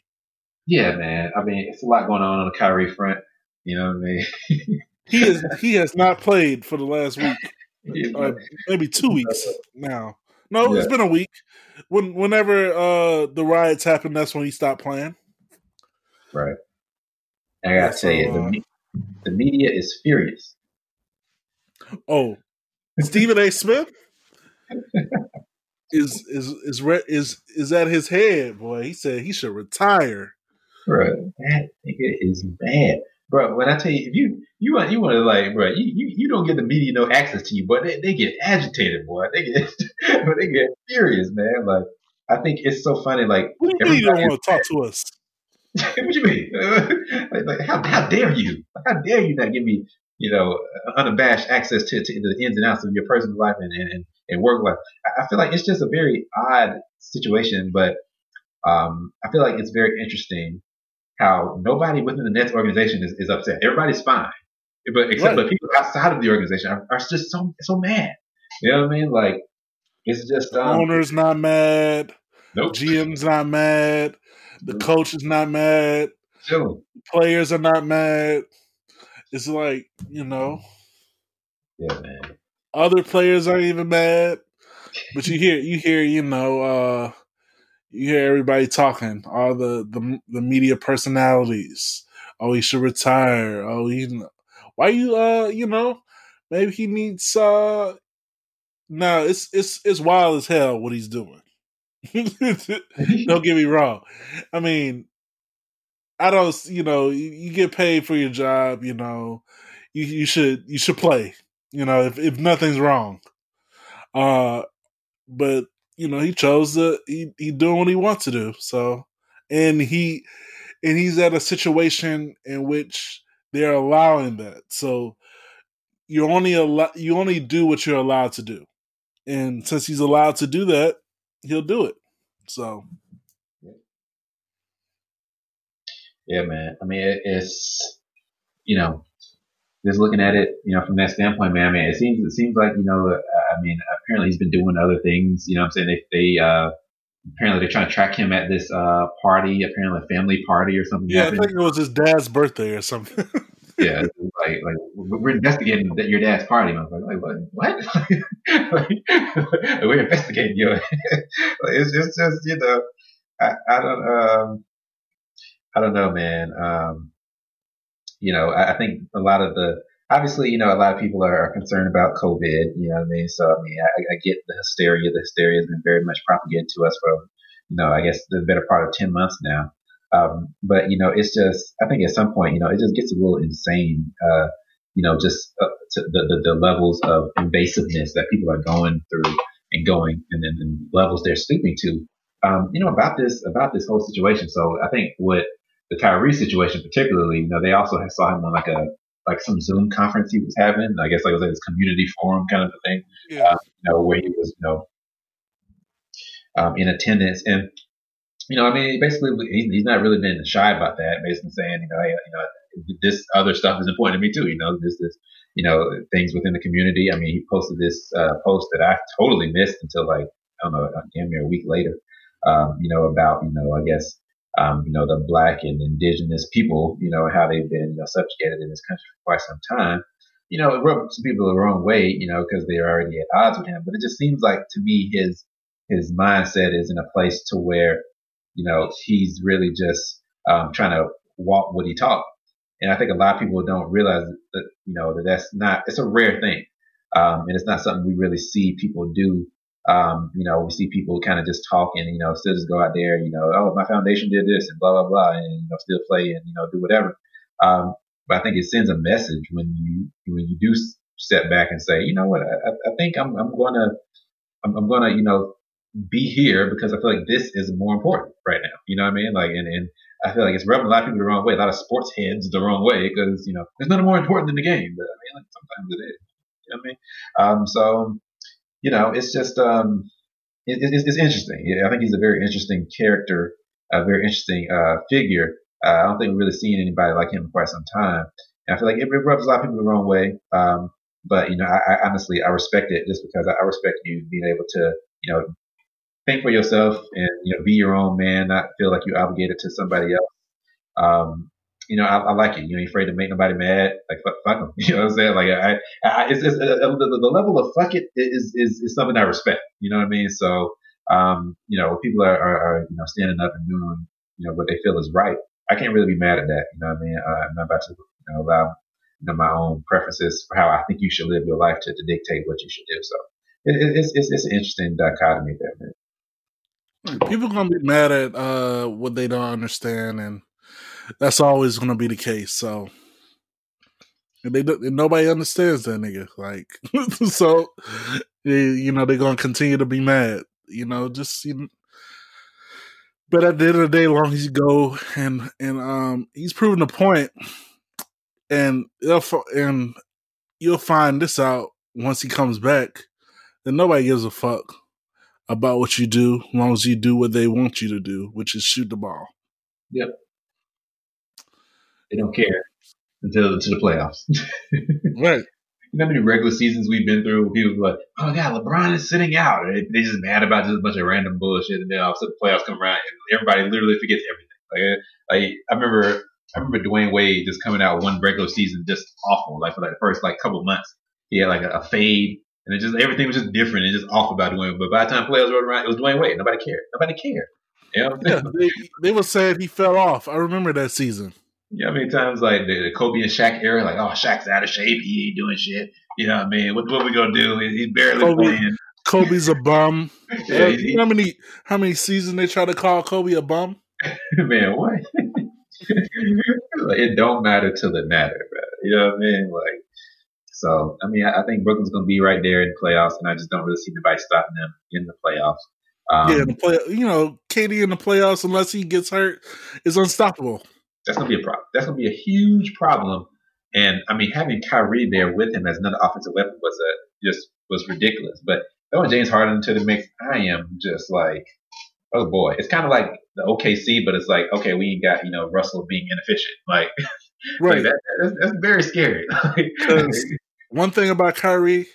Yeah, man. I mean, it's a lot going on on the Kyrie front. You know what I mean? he is he has not played for the last week, uh, maybe two weeks now. No, yeah. it's been a week. When whenever uh, the riots happened, that's when he stopped playing. Right. I gotta tell you, the, the media is furious. Oh, Stephen A. Smith is is is is is at his head, boy. He said he should retire. Bro, that nigga is bad, bro. When I tell you, if you you want you want to like, bro, you, you, you don't get the media no access to you, but they, they get agitated, boy. They get they get furious, man. Like I think it's so funny. Like what do you don't want to talk to us? what do you mean? like, like, how, how dare you? How dare you not give me, you know, unabashed access to, to the ins and outs of your personal life and, and, and work life? I feel like it's just a very odd situation, but um, I feel like it's very interesting how nobody within the Nets organization is, is upset. Everybody's fine, but except right. but people outside of the organization are, are, just so so mad. You know what I mean? Like it's just um, owner's not mad. Nope. GM's not mad. The coach is not mad. Sure. Players are not mad. It's like, you know. Yeah, man. Other players aren't even mad. But you hear you hear, you know, uh you hear everybody talking, all the the, the media personalities. Oh, he should retire. Oh, he why you uh, you know, maybe he needs uh no, it's it's it's wild as hell what he's doing. don't get me wrong. I mean, I don't. You know, you, you, get paid for your job. You know, you you should you should play. You know, if if nothing's wrong. Uh, but you know, he chose to he he doing what he wants to do. So, and he and he's at a situation in which they're allowing that. So you only allow you only do what you're allowed to do. And since he's allowed to do that, he'll do it. So, yeah, man. I mean, it's you know, just looking at it, you know, from that standpoint, man. I mean, it seems it seems like you know, I mean, apparently he's been doing other things. You know, I'm saying they they uh apparently they're trying to track him at this uh party, apparently a family party or something. Yeah, happened. I think it was his dad's birthday or something. yeah, like like we're investigating your dad's party. I was like, like what? What? like, we're investigating you. like, it's, it's just you know, I, I don't um, I don't know, man. Um, you know, I, I think a lot of the obviously, you know, a lot of people are, are concerned about COVID. You know what I mean? So I mean, I, I get the hysteria. The hysteria has been very much propagated to us for you know, I guess the better part of ten months now. Um, but you know, it's just I think at some point, you know, it just gets a little insane. Uh, you know, just uh, the, the, the levels of invasiveness that people are going through. and going and then the levels they're stooping to. Um, you know, about this, about this whole situation. So I think what the Kyrie situation particularly, you know, they also saw him on like a, like some Zoom conference he was having. I guess like it was like this community forum kind of a thing, yeah. uh, you know, where he was, you know, um, in attendance. And, you know, I mean, basically he's not really been shy about that, basically saying, you know, hey, you know, this other stuff is important to me too. You know, this, this, you know, things within the community. I mean, he posted this uh, post that I totally missed until like I don't know, damn near a week later. Um, you know, about you know, I guess um, you know, the black and indigenous people, you know, how they've been you know, subjugated in this country for quite some time. You know, it rubbed some people the wrong way, you know, because they're already at odds with him. But it just seems like to me his his mindset is in a place to where, you know, he's really just um, trying to walk what he talked. And I think a lot of people don't realize that, you know, that that's not, it's a rare thing. Um, and it's not something we really see people do. Um, you know, we see people kind of just talking, you know, still just go out there, you know, oh, my foundation did this and blah, blah, blah, and, you know, still play and, you know, do whatever. Um, but I think it sends a message when you, when you do step back and say, you know what, I, I think I'm, I'm going to, I'm, I'm going to, you know, be here because I feel like this is more important right now. You know what I mean? Like, and, and I feel like it's rubbing a lot of people the wrong way, a lot of sports heads the wrong way because, you know, there's nothing more important than the game. But I mean, like sometimes it is. You know what I mean? Um, so, you know, it's just, um, it, it's, it's interesting. Yeah, I think he's a very interesting character, a very interesting, uh, figure. Uh, I don't think we've really seen anybody like him in quite some time. And I feel like it, it rubs a lot of people the wrong way. Um, but you know, I, I honestly, I respect it just because I, I respect you being able to, you know, think for yourself and you know be your own man, not feel like you're obligated to somebody else. Um, you know, I, I, like it. You ain't afraid to make nobody mad. Like fuck, fuck them. You know what I'm saying? Like I, I it's, it's uh, the, the, level of fuck it is, is is something I respect. You know what I mean? So, um, you know, people are, are, are, you know standing up and doing you know what they feel is right. I can't really be mad at that. You know what I mean? Uh, I'm not about to you know, allow you know my own preferences for how I think you should live your life to, to dictate what you should do. So it, it's, it's it's an interesting dichotomy there, man. People gonna be mad at uh, what they don't understand, and that's always gonna be the case. So, and they and nobody understands that nigga. Like, so you know they're gonna continue to be mad. You know, just you know, but at the end of the day, long as you go and and um, he's proven the point, and and you'll find this out once he comes back. Then nobody gives a fuck about what you do as long as you do what they want you to do, which is shoot the ball. Yep. They don't care until to the playoffs. right. You know how many regular seasons we've been through where people are like, oh my God, LeBron is sitting out. They, they just mad about just a bunch of random bullshit and then all of a sudden the playoffs come around and everybody literally forgets everything. Like, like I remember I remember Dwyane Wade just coming out one regular season just awful. Like for like the first like couple months. He had like a, a fade and it just everything was just different and just off about Dwyane. But by the time players rolled around, it was Dwyane Wade. Nobody cared. Nobody cared. You know yeah, they, they were saying he fell off. I remember that season. Yeah, how many times like the, Kobe and Shaq era, like, oh, Shaq's out of shape. He ain't doing shit. You know what I mean? What, what we gonna do? He's barely Kobe, playing. Kobe's a bum. yeah, how many how many seasons they try to call Kobe a bum? Man, what? it don't matter till it matter, bro. You know what I mean? Like so, I mean, I, I think Brooklyn's to be right there in the playoffs, and I just don't really see anybody stopping them in the playoffs. Um, yeah, the play, you know, KD in the playoffs, unless he gets hurt, is unstoppable. That's going to be a problem. That's to be a huge problem. And I mean, having Kyrie there with him as another offensive weapon was a just was ridiculous. But throwing James Harden into the mix, I am just like, oh boy, it's kind of like the OKC, but it's like, okay, we ain't got you know Russell being inefficient. Like, right, like that, that's, that's, very scary. one thing about Kyrie,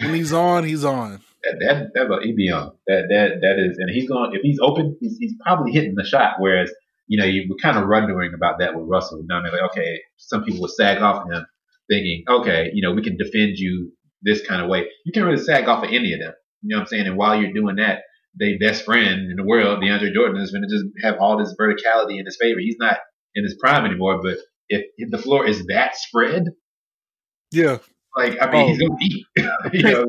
when he's on, he's on. That that, that he be on. That that that is, and he's going. If he's open, he's, he's probably hitting the shot. Whereas you know you were kind of wondering about that with Russell. You know, I mean, like okay, some people would sag off of him, thinking, okay, you know, we can defend you this kind of way. You can't really sag off of any of them. You know what I'm saying? And while you're doing that, their best friend in the world, DeAndre Jordan, is going to just have all this verticality in his favor. He's not in his prime anymore, but if, if the floor is that spread, yeah. Like I mean, oh. he's gonna eat. you know?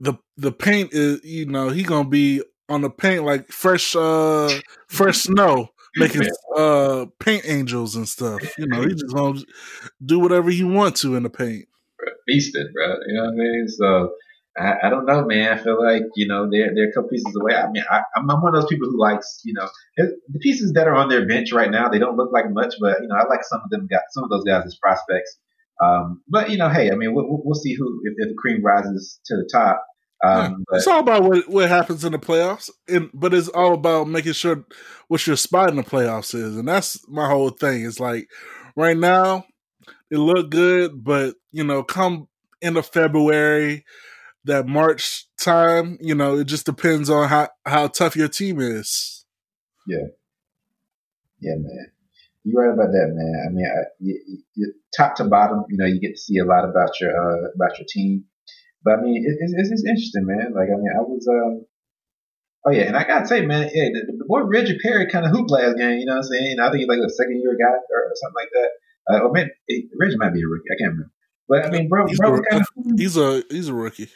The the paint is you know he gonna be on the paint like fresh uh fresh snow making uh paint angels and stuff. You know he just gonna do whatever he want to in the paint. Feasted, bro. You know what I mean? So I, I, don't know, man. I feel like you know they're they're a couple pieces away. I mean, I, am one of those people who likes you know the pieces that are on their bench right now. They don't look like much, but you know I like some of them. Got some of those guys as prospects. Um, but you know, hey, I mean, we'll, we'll see who if, if, the cream rises to the top. Um, yeah, it's all about what what happens in the playoffs, and but it's all about making sure what your spot in the playoffs is, and that's my whole thing. It's like right now it look good, but you know, come into February, that March time, you know, it just depends on how how tough your team is. Yeah, yeah, man. You're right about that, man. I mean, I, you, you, top to bottom, you know, you get to see a lot about your uh, about your team. But I mean, it, it's, it's interesting, man. Like, I mean, I was, um, oh yeah, and I gotta say, man, yeah, the, the boy Reggie Perry kind of hooped last game. You know what I'm saying? I think he's like a second year guy or something like that. Uh, or maybe Reggie might be a rookie. I can't remember. But I mean, bro, he's, bro, a, kind of, he's a he's a rookie.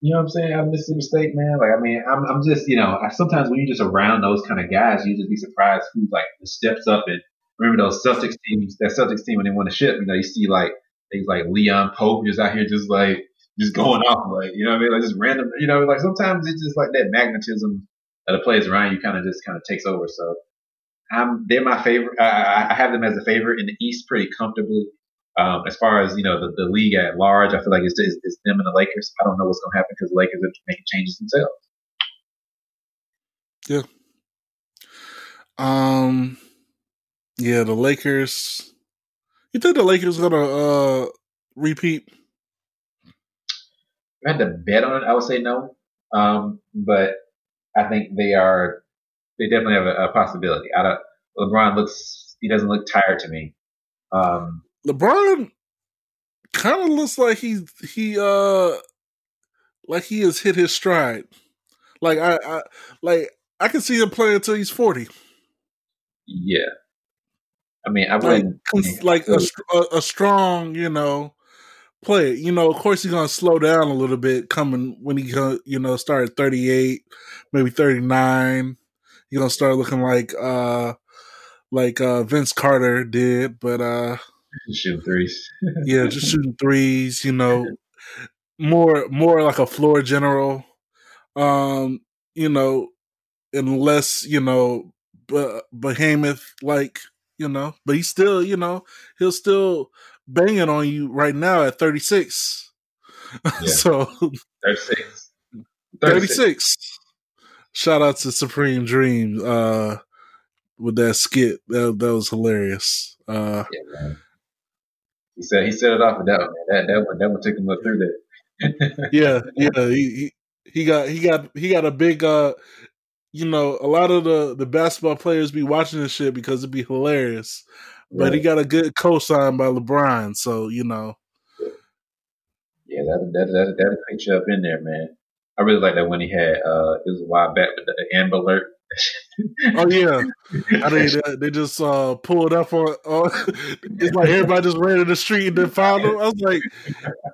You know what I'm saying? I'm Mississippi mistake, man. Like, I mean, I'm, I'm just, you know, I, sometimes when you're just around those kind of guys, you just be surprised who like steps up and remember those Celtics teams, that Celtics team when they won the ship, you know, you see like things like Leon Powe just out here just like just going off, like you know what I mean, like just random, you know, like sometimes it's just like that magnetism of the players around you kind of just kind of takes over. So I'm they're my favorite. I, I have them as a favorite in the East pretty comfortably. Um, as far as you know, the, the league at large, I feel like it's, it's, it's them and the Lakers. I don't know what's going to happen because the Lakers are making changes themselves. Yeah. Um. Yeah, the Lakers. You think the Lakers gonna uh repeat? I had to bet on it. I would say no, um, but I think they are. They definitely have a, a possibility. I don't. LeBron looks. He doesn't look tired to me. Um, LeBron kind of looks like he he uh like he has hit his stride. Like I, I like I can see him playing until he's forty. Yeah, I mean, I wouldn't like, like a, a, a strong, you know, player. You know, of course he's gonna slow down a little bit coming when he you know start at thirty eight, maybe thirty nine. He's gonna start looking like uh like uh Vince Carter did, but uh shooting threes. yeah, just shooting threes. You know, more more like a floor general. Um, you know, and less you know, behemoth like you know, but he's still, you know, he'll still banging on you right now at 36. Yeah. so 36. 36. 36. Shout out to Supreme Dream uh with that skit. That that was hilarious. Uh yeah. He said he set it off with that one, man. That that one that one took him up through that. yeah, yeah. He, he he got he got he got a big uh you know, a lot of the the basketball players be watching this shit because it'd be hilarious. But he got a good cosign by LeBron, so you know. Yeah, that that that that you up in there, man. I really like that when he had uh it was a while back with the Amber Alert. oh yeah, I mean they, they just uh pulled up on, on. It's like everybody just ran in the street and then found him. I was like,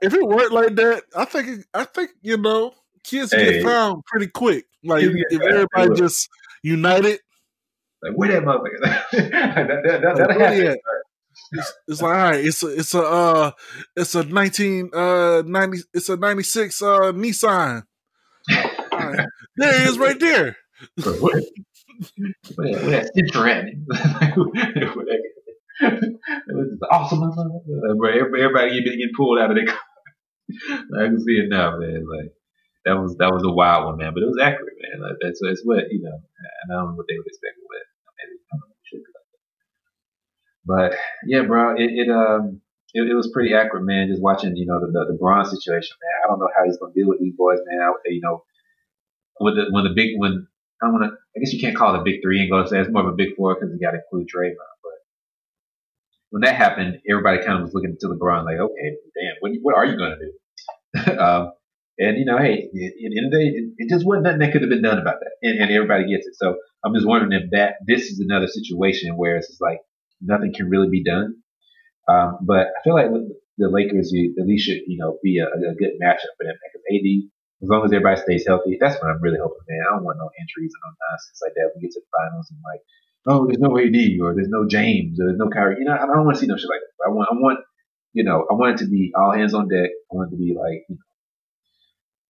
if it weren't like that, I think I think you know kids hey. get found pretty quick. Like if everybody just united. Like where that motherfucker? that, that, that, that'll happen. It's, it's, like all right, it's a it's a uh it's a nineteen uh ninety it's a ninety six uh Nissan. Right. There he is right there. What? What, what that stitcher at? it was awesome. Everybody getting pulled out of their car. I can see it now, man. Like that was that was a wild one, man. But it was accurate, man. Like that's that's what you know. And I don't know what they would expect with it. Maybe I don't know, should be like that. But yeah, bro, it, it um it, it, was pretty accurate, man. Just watching, you know, the the, the situation, man. I don't know how he's gonna deal with these boys, man. I, you know, with the when the big when I want to. I guess you can't call it a big three and go say it's more of a big four because you got to include Draymond. But when that happened, everybody kind of was looking to LeBron like, okay, damn, what, what are you gonna do? um, and you know, hey, at the end of the day, it, it just wasn't nothing that could have been done about that, and, and, everybody gets it. So I'm just wondering if that this is another situation where it's like nothing can really be done. Um, but I feel like with the Lakers, you at least should you know be a, a good matchup for them because AD, as long as everybody stays healthy, that's what I'm really hoping, man. I don't want no injuries and no nonsense like that. We get to the finals and like, oh, there's no AD or there's no James or there's no Kyrie. You know, I don't want to see no shit like that. I want, I want, you know, I want it to be all hands on deck. I want it to be like, you know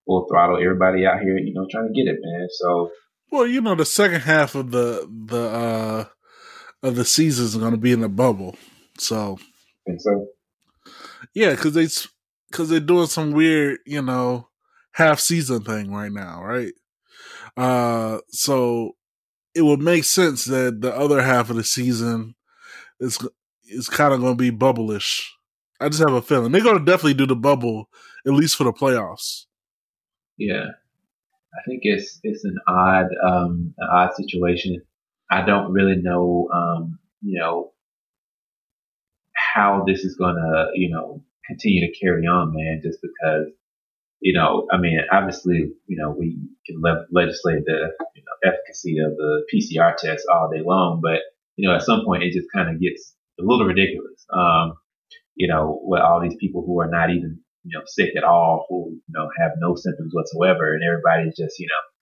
full throttle. Everybody out here, you know, trying to get it, man. So, well, you know, the second half of the the uh of the season is going to be in the bubble. So, so. Yeah, because they because they're doing some weird, you know, half season thing right now, right? Uh, so it would make sense that the other half of the season is is kind of going to be bubblish. I just have a feeling they're going to definitely do the bubble at least for the playoffs. Yeah, I think it's it's an odd um, an odd situation. I don't really know, um, you know, how this is going to, you know, continue to carry on, man. Just because, you know, I mean, obviously, you know, we can le- legislate the you know, efficacy of the PCR test all day long, but you know, at some point, it just kind of gets a little ridiculous. Um, you know, with all these people who are not even, you know, sick at all, who, you know, have no symptoms whatsoever, and everybody's just, you know,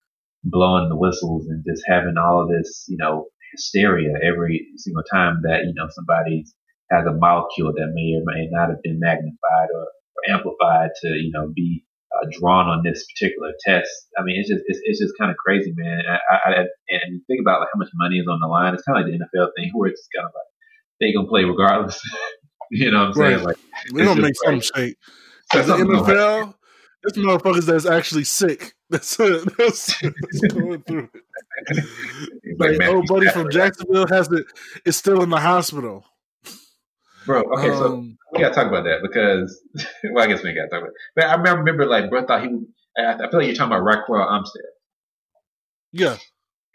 blowing the whistles and just having all of this, you know, hysteria every single time that, you know, somebody has a molecule that may or may not have been magnified or, or amplified to, you know, be uh, drawn on this particular test. I mean, it's just, it's, it's just kind of crazy, man. I, I, and you think about like how much money is on the line. It's kind of like the NFL thing where it's kind of like, they gonna play regardless. you know what I'm saying? Like, we don't make some shape. Because the NFL, this motherfuckers that's actually sick. That's it. That's, that's going through it. like, like old buddy from Jacksonville has it. Is still in the hospital. Bro, okay, um, so we gotta talk about that because, well, I guess we gotta talk about. It. But I remember, like, bro, thought he. I, feel like you're talking about Ryquell Armstead. Yeah.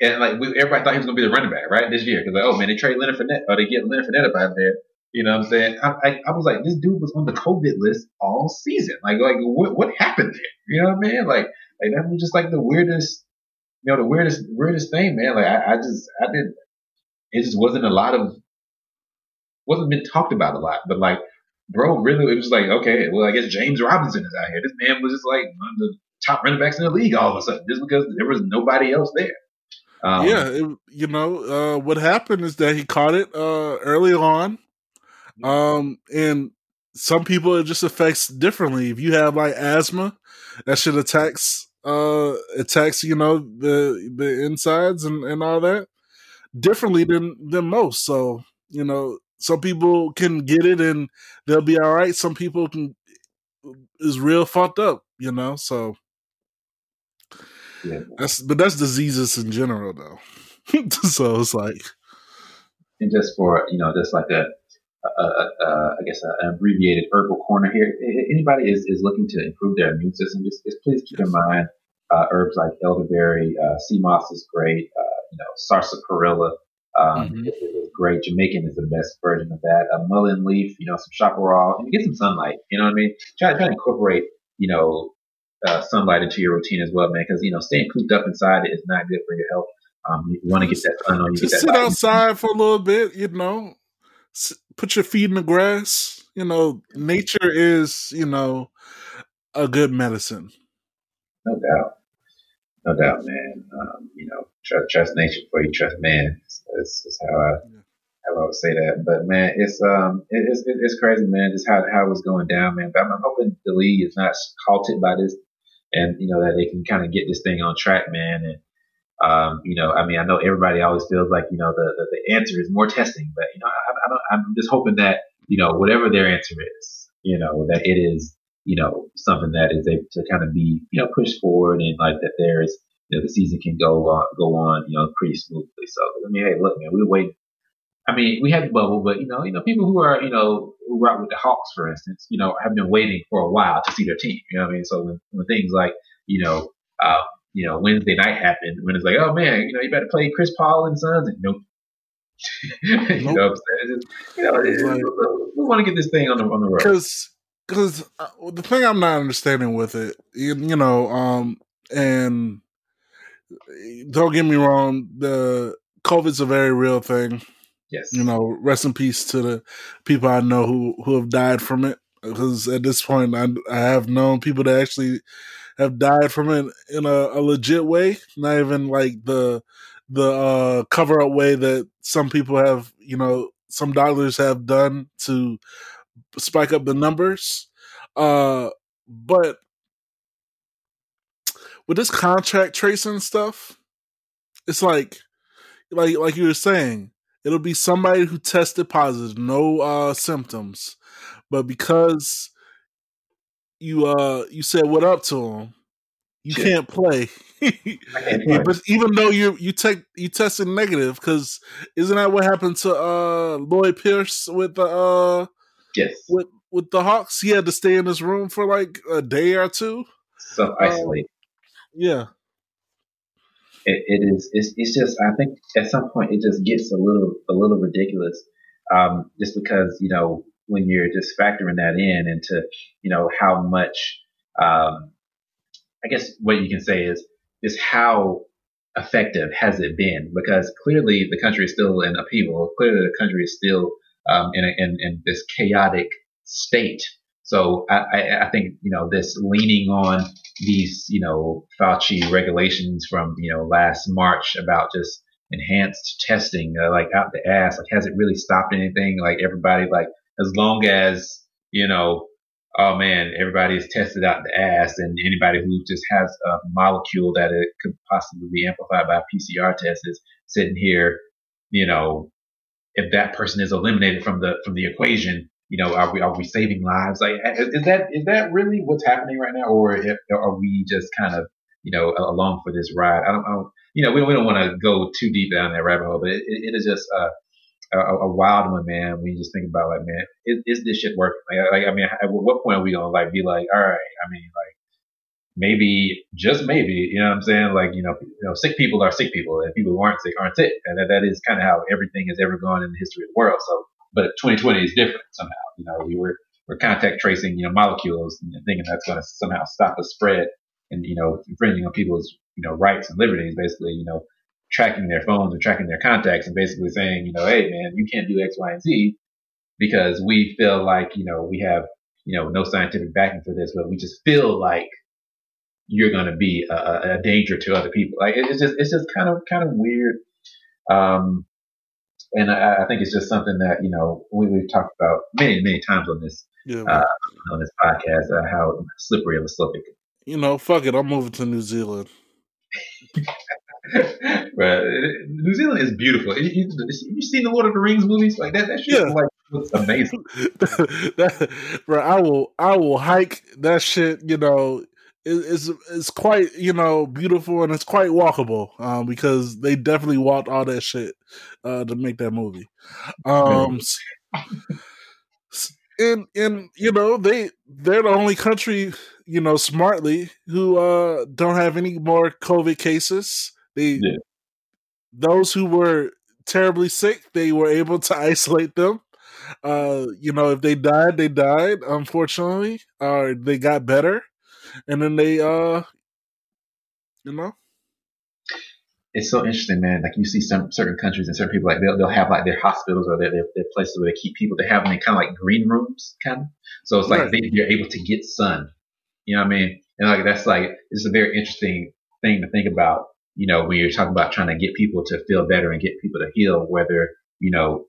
And like we, everybody thought he was gonna be the running back, right, this year. Because like, oh man, they trade Leonard Fournette, or they get Leonard Fournette up out there. You know what I'm saying? I, I, I, was like, this dude was on the COVID list all season. Like, like what what happened there? You know what I mean? Like, like that was just like the weirdest, you know, the weirdest weirdest thing, man. Like, I, I just I didn't, It just wasn't a lot of wasn't been talked about a lot. But like, bro, really, it was like, okay, well, I guess James Robinson is out here. This man was just like one of the top running backs in the league all of a sudden, just because there was nobody else there. Um, yeah, it, you know, uh, what happened is that he caught it uh, early on, um, and some people it just affects differently. If you have like asthma, that should attacks uh attacks you know the the insides and and all that differently than than most. So you know, some people can get it and they'll be all right. Some people can is real fucked up, you know. So yeah. that's but that's diseases in general, though. so it's like, and just for you know, just like a, a, a, I guess an abbreviated herbal corner here. Anybody is, is looking to improve their immune system, just, just please keep in mind uh, herbs like elderberry, uh, sea moss is great. Uh, you know, sarsaparilla um, mm-hmm. is great. Jamaican is the best version of that. A mullein leaf, you know, some chaparral, and get some sunlight. You know what I mean? Try, try to incorporate, you know, uh, sunlight into your routine as well, man. Because you know, staying cooped up inside is not good for your health. Um, you want to get that sun on you. Just sit outside for a little bit. You know, put your feet in the grass. You know, nature is you know a good medicine. No doubt, no doubt, man. Um, you know, trust, trust nature before you trust man. That's, that's how I how I would say that. But man, it's um it, it's it's crazy, man. Just how how it's going down, man. But I'm, I'm hoping the league is not halted by this, and you know that they can kind of get this thing on track, man. And um, you know, I mean, I know everybody always feels like you know the the, the answer is more testing, but you know, I, I'm just hoping that you know whatever their answer is, you know, that it is you know something that is able to kind of be you know pushed forward and like that there's you know, the season can go on, go on, you know, pretty smoothly. So, I mean, hey, look, man, we waiting. I mean, we had the bubble, but you know, you know, people who are, you know, who rock with the Hawks, for instance, you know, have been waiting for a while to see their team. You know what I mean? So when, when things like, you know, um, you know, Wednesday night happened, when it's like, oh man, you know, you better play Chris Paul and Suns, and nope. you nope. know, what I'm saying? Just, you know, like, we want to get this thing on the on the road. Because, because uh, the thing I'm not understanding with it, you, you know, um, and don't get me wrong, the COVID's a very real thing. Yes. You know, rest in peace to the people I know who who have died from it. Because at this point, I, I have known people that actually have died from it in a, a legit way, not even like the the uh, cover up way that some people have. You know, some doctors have done to spike up the numbers. Uh, but with this contract tracing stuff, it's like like like you were saying, it'll be somebody who tested positive, no uh symptoms, but because you uh you said what up to him. you Shit. can't play. can't play. but even though you you take you tested negative, because isn't that what happened to uh Lloyd Pierce with the uh Yes. with with the Hawks? He had to stay in his room for like a day or two. Self isolate. Yeah, it, it is it's, it's just I think at some point it just gets a little a little ridiculous um, just because you know when you're just factoring that in into you know how much um, I guess what you can say is is how effective has it been because clearly the country is still in upheaval clearly the country is still um, in, a, in in this chaotic state so I, I, I think you know this leaning on these, you know, Fauci regulations from, you know, last March about just enhanced testing, uh, like out the ass. Like, has it really stopped anything? Like, everybody, like, as long as, you know, oh man, everybody is tested out the ass and anybody who just has a molecule that it could possibly be amplified by PCR test is sitting here, you know, if that person is eliminated from the, from the equation, you know, are we are we saving lives? Like, is that is that really what's happening right now, or if, are we just kind of you know along for this ride? I don't, don't you know, we don't, we don't want to go too deep down that rabbit hole, but it, it is just a, a, a wild one, man. When you just think about like, man, is, is this shit working? Like, like, I mean, at what point are we gonna like be like, all right? I mean, like maybe just maybe, you know what I'm saying? Like, you know, you know, sick people are sick people, and people who aren't sick aren't sick, and that, that is kind of how everything has ever gone in the history of the world. So but 2020 is different somehow. You know, we were we're contact tracing, you know, molecules and thinking that's going to somehow stop the spread and you know infringing on people's you know rights and liberties. Basically, you know, tracking their phones and tracking their contacts and basically saying, you know, hey man, you can't do X, Y, and Z because we feel like you know we have you know no scientific backing for this, but we just feel like you're going to be a, a danger to other people. Like it's just it's just kind of kind of weird. Um, and I, I think it's just something that you know we, we've talked about many many times on this yeah. uh, on this podcast uh, how slippery of a slope it can. you know, fuck it. I'm moving to New Zealand. but New Zealand is beautiful. You, you, you seen the Lord of the Rings movies like that? That shit Yeah. like looks amazing. that, bro, I will, I will hike that shit. You know, it, it's it's quite you know beautiful and it's quite walkable. Um, because they definitely walked all that shit uh to make that movie. Um, and and you know they they're the only country you know smartly who uh don't have any more COVID cases. They Yeah. those who were terribly sick, they were able to isolate them. Uh, you know, if they died, they died, unfortunately, or they got better, and then they, uh, you know, It's so interesting, man. Like you see some certain countries and certain people like they'll, they'll have like their hospitals or their, their, their places where they keep people. They have them in kind of like green rooms, kind of. So it's like Right. they, they're able to get sun. You know what I mean? And like that's like it's a very interesting thing to think about. You know, when you're talking about trying to get people to feel better and get people to heal, whether you know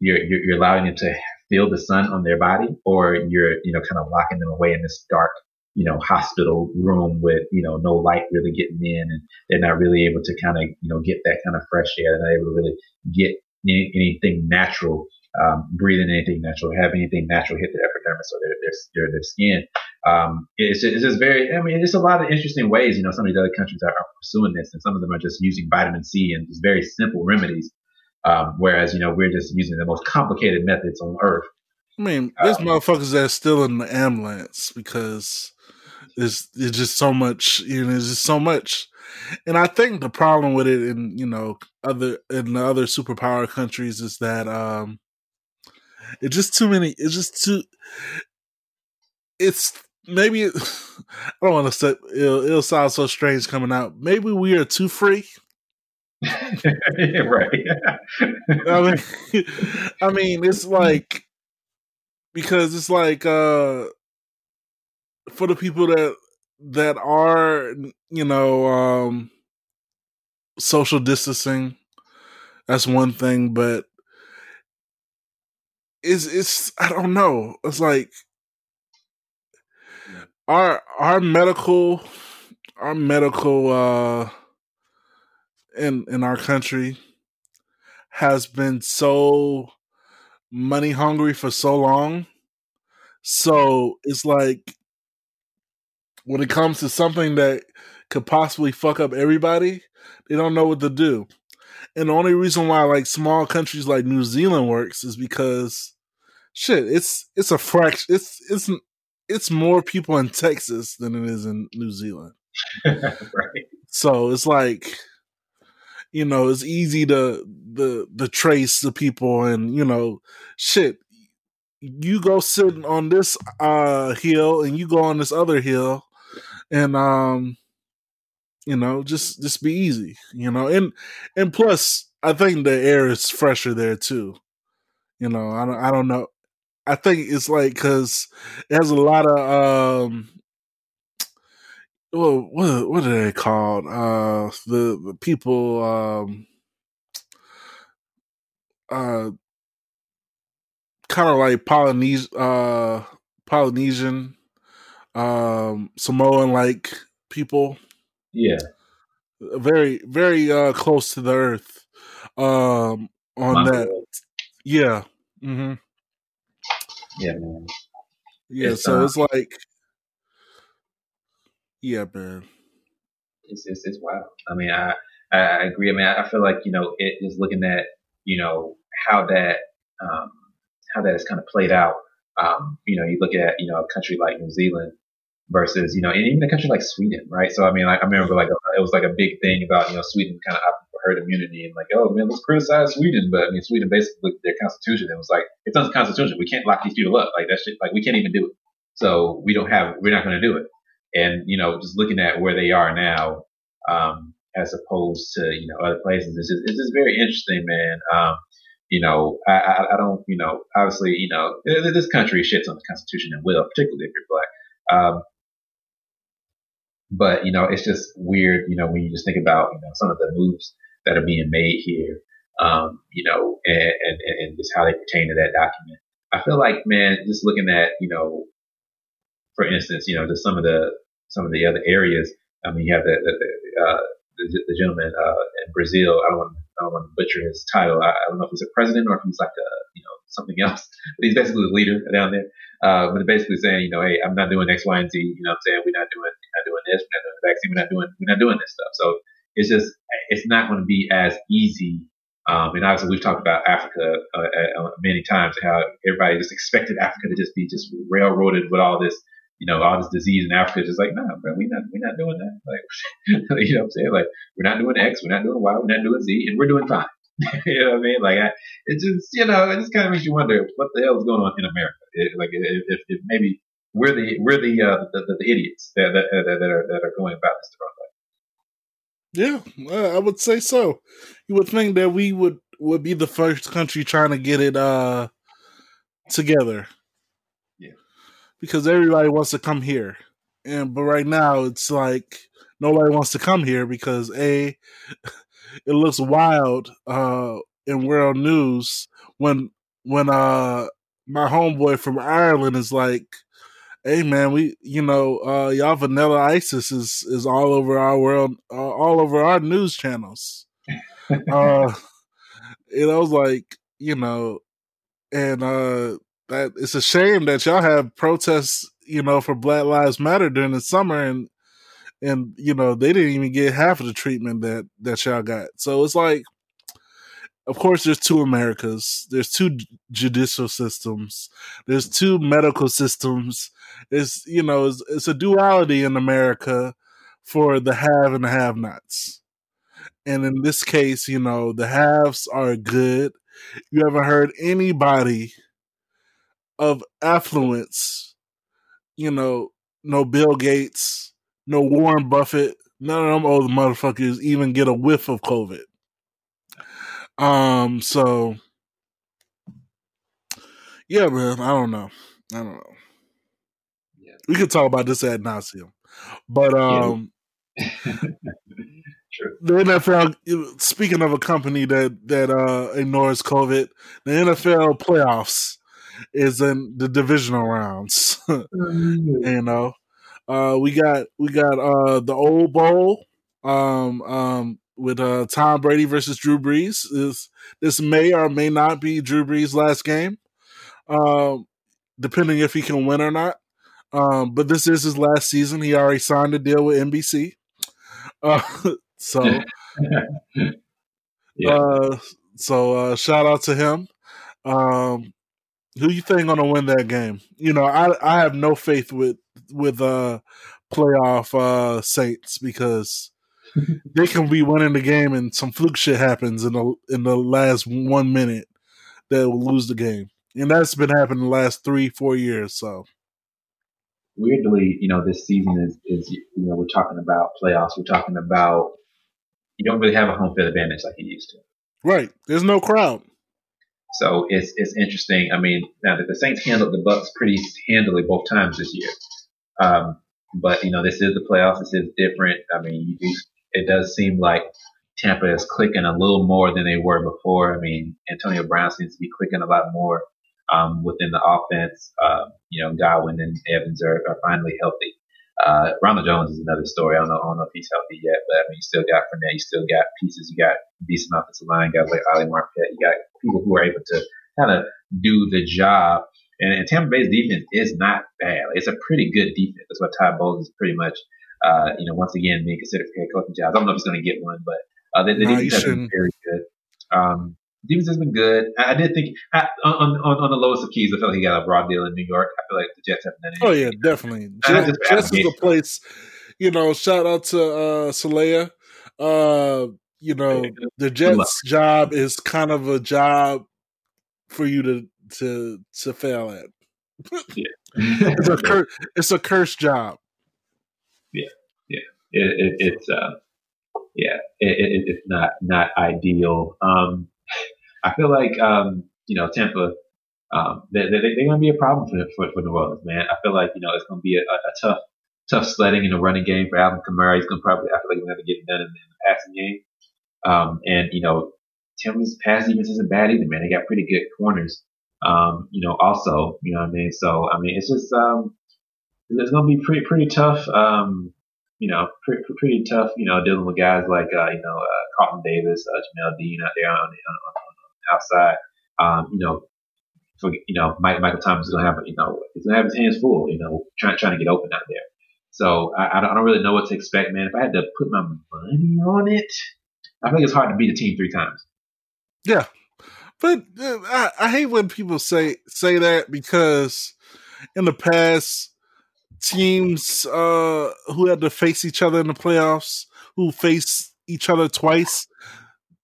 you're you're, you're allowing them to feel the sun on their body, or you're you know kind of locking them away in this dark you know hospital room with you know no light really getting in, and they're not really able to kind of you know get that kind of fresh air. They're not able to really get any, anything natural, um, breathing anything natural, have anything natural hit the epidermis or their their their, their skin. Um, it's, just, it's just very. I mean, it's a lot of interesting ways. You know, some of these other countries are, are pursuing this, and some of them are just using vitamin C and just very simple remedies. Um, whereas you know we're just using the most complicated methods on earth. I mean, there's Um, motherfuckers that's still in the ambulance because it's it's just so much, you know, it's just so much. And I think the problem with it in, you know, other in the other superpower countries is that um it's just too many it's just too it's maybe I don't want to say it'll, it'll sound so strange coming out. Maybe we are too free. right. I mean, I mean, it's like because it's like uh for the people that that are you know um social distancing. That's one thing, but it's it's I don't know. It's like our our medical our medical uh in in our country has been so money hungry for so long. So it's like when it comes to something that could possibly fuck up everybody, they don't know what to do. And the only reason why like small countries like New Zealand works is because shit, it's it's a fraction it's it's it's more people in Texas than it is in New Zealand. right. So it's like you know, it's easy to the the trace the people and you know, shit. You go sitting on this uh hill and you go on this other hill and um you know, just just be easy, you know. And and plus I think the air is fresher there too. You know, I don't I don't know. I think it's like cuz it has a lot of um well, what what are they called? Uh, the the people, um, uh, kind of like Polynesian, uh, Polynesian, um, Samoan like people. Yeah, very very uh close to the earth. Um, on that, yeah, mm-hmm. Yeah, man. Yeah, it's, so uh, it's like yeah, man. It's, it's, it's wild. I mean, I, I agree. I mean, I feel like, you know, it is looking at, you know, how that, um, how that has kind of played out. Um, you know, you look at, you know, a country like New Zealand versus, you know, and even a country like Sweden, right? So, I mean, like, I remember like, it was like a big thing about, you know, Sweden kind of opting for herd immunity and like, oh man, let's criticize Sweden. But I mean, Sweden basically their constitution and was like, it's unconstitutional. We can't lock these people up. Like that shit, like we can't even do it. So we don't have, we're not going to do it and you know just looking at where they are now um, as opposed to you know other places it's just, it's just very interesting man um, you know I, I, I, don't you know obviously you know this country shits on the constitution and will particularly if you're black um, but you know it's just weird you know when you just think about you know some of the moves that are being made here um, you know and, and, and just how they pertain to that document I feel like man just looking at you know for instance, you know, just some of the some of the other areas. I mean, you have the the, the, uh, the, the gentleman uh, in Brazil. I don't want I don't want to butcher his title. I, I, don't know if he's a president or if he's like a you know something else. But he's basically the leader down there. Uh, but basically saying, you know, hey, I'm not doing X, Y, and Z. You know, what I'm saying we're not doing we're not doing this. We're not doing the vaccine. We're not doing we're not doing this stuff. So it's just it's not going to be as easy. Um, and obviously, we've talked about Africa uh, uh, many times, how everybody just expected Africa to just be just railroaded with all this you know, all this disease in Africa, just like, nah, bro, we're not, we're not doing that. Like, you know what I'm saying? Like, we're not doing X, we're not doing Y, we're not doing Z, and we're doing fine. you know what I mean? Like, I, it just, you know, it just kind of makes you wonder what the hell is going on in America. It, like, if, if, maybe we're the, we're the, uh, the, the, the idiots that, that, that, that, are, that are going about this the wrong way. Yeah, I would say so. You would think that we would, would be the first country trying to get it, uh, together because everybody wants to come here. And but right now it's like nobody wants to come here because a it looks wild uh in world news when when uh my homeboy from Ireland is like hey man we you know uh y'all vanilla isis is is all over our world uh, all over our news channels uh and i was like you know and uh that it's a shame that y'all have protests, you know, for Black Lives Matter during the summer and and you know they didn't even get half of the treatment that that y'all got. So it's like, of course, there's two Americas. There's two judicial systems. There's two medical systems. It's you know it's, it's a duality in America for the have and the have-nots. And in this case, you know, the haves are good. You haven't heard anybody of affluence, you know, no Bill Gates, no Warren Buffett, none of them old motherfuckers even get a whiff of COVID. Um, so yeah, man, I don't know. I don't know. Yeah. We could talk about this ad nauseum. But um yeah. the NFL speaking of a company that that uh ignores COVID, the NFL playoffs is in the divisional rounds. mm-hmm. You know, Uh, we got we got uh the old bowl um um with uh Tom Brady versus Drew Brees. This this may or may not be Drew Brees' last game, um, depending if he can win or not. Um, but this is his last season. He already signed a deal with NBC. Uh, so, Yeah. uh, so uh, shout out to him. Um, who you think gonna win that game? You know, I I have no faith with with uh playoff uh Saints because they can be winning the game and some fluke shit happens in the in the last one minute that will lose the game, and that's been happening the last three four years. So Weirdly, you know, this season is, is, you know, we're talking about playoffs. We're talking about, you don't really have a home field advantage like you used to. right, there's no crowd. So it's it's interesting. I mean, now that the Saints handled the Bucks pretty handily both times this year, um, but you know this is the playoffs. This is different. I mean, do, it does seem like Tampa is clicking a little more than they were before. I mean, Antonio Brown seems to be clicking a lot more um, within the offense. Uh, you know, Godwin and Evans are, are finally healthy. Uh, Ronald Jones is another story. I don't know, I don't know if he's healthy yet, but I mean, you still got Fournette, you still got pieces, you got decent offensive line, guys like Ali Marpet, you got people who are able to kind of do the job. And, and Tampa Bay's defense is not bad. It's a pretty good defense. That's what Todd Bowles is pretty much, uh, you know, once again being considered for head coaching job. I don't know if he's going to get one, but uh, the, the Nah, defense has been very good. Um, defense has been good. I, I did think I, on, on on the lowest of keys, I felt like he got a raw deal in New York. I feel like the Jets haven't done Oh yeah, definitely. Jets, just Jets is the place. You know, shout out to uh Saleha. Uh, you know, the. Jets job is kind of a job for you to to to fail at. yeah. It's a cur- it's a cursed job. it, it, it's uh, yeah, it, it, it's not not ideal. Um, I feel like um, you know Tampa, um, they, they, they're going to be a problem for, for for New Orleans, man. I feel like you know it's going to be a, a, a tough tough sledding in the running game for Alvin Kamara. He's going to probably I feel like going to get it done in, in the passing game. Um, and you know Tampa's pass defense isn't bad either, man. They got pretty good corners. Um, you know, also, you know what I mean. So I mean, it's just um, it's going to be pretty pretty tough. Um, you know, pretty, pretty tough, you know, dealing with guys like, uh, you know, uh, Carlton Davis, uh, Jamel Dean out there on on, on the outside. Um, you know, for, you know, Mike, Michael Thomas is going to have, you know, he's going to have his hands full, you know, trying, trying to get open out there. So I, I, don't, I don't really know what to expect, man. If I had to put my money on it, I think it's hard to beat a team three times. Yeah, but uh, I, I hate when people say say that because in the past, teams uh, who had to face each other in the playoffs, who faced each other twice,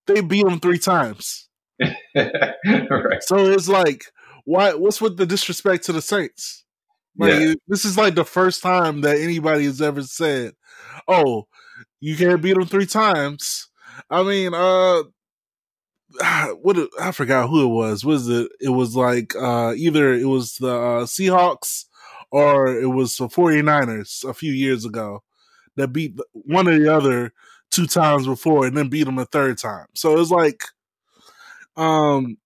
they beat them three times. right. So it's like, why? What's with the disrespect to the Saints? Like, Yeah. this is like the first time that anybody has ever said, "Oh, you can't beat them three times." I mean, uh, what I forgot who it was. Was it? It was like uh, either it was the uh, Seahawks or it was the 49ers a few years ago that beat one or the other two times before and then beat them a third time. So it's like, um,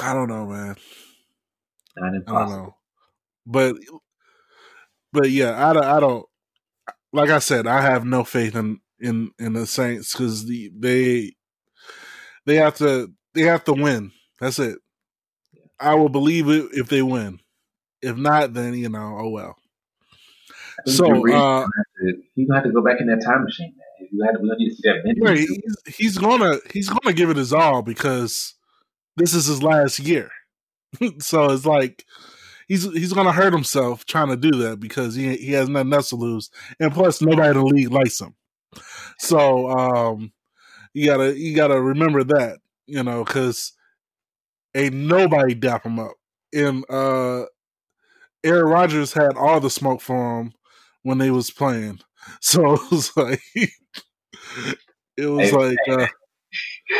I don't know, man. I don't know, but but yeah, I don't. I don't like I said, I have no faith in in in the Saints because the they they have to they have to win. That's it. I will believe it if they win. If not, then you know, oh well. So, uh, to- he's to have to go back in that time machine, man. We had- we don't need to see that. Right, he's, he's gonna he's gonna give it his all because this is his last year. so it's like he's he's gonna hurt himself trying to do that because he he has nothing else to lose, and plus nobody in the league likes him. So um, you gotta you gotta remember that you know because ain't nobody dap him up. And uh, Aaron Rodgers had all the smoke for him when they was playing, so it was like it was Hey, like. Uh,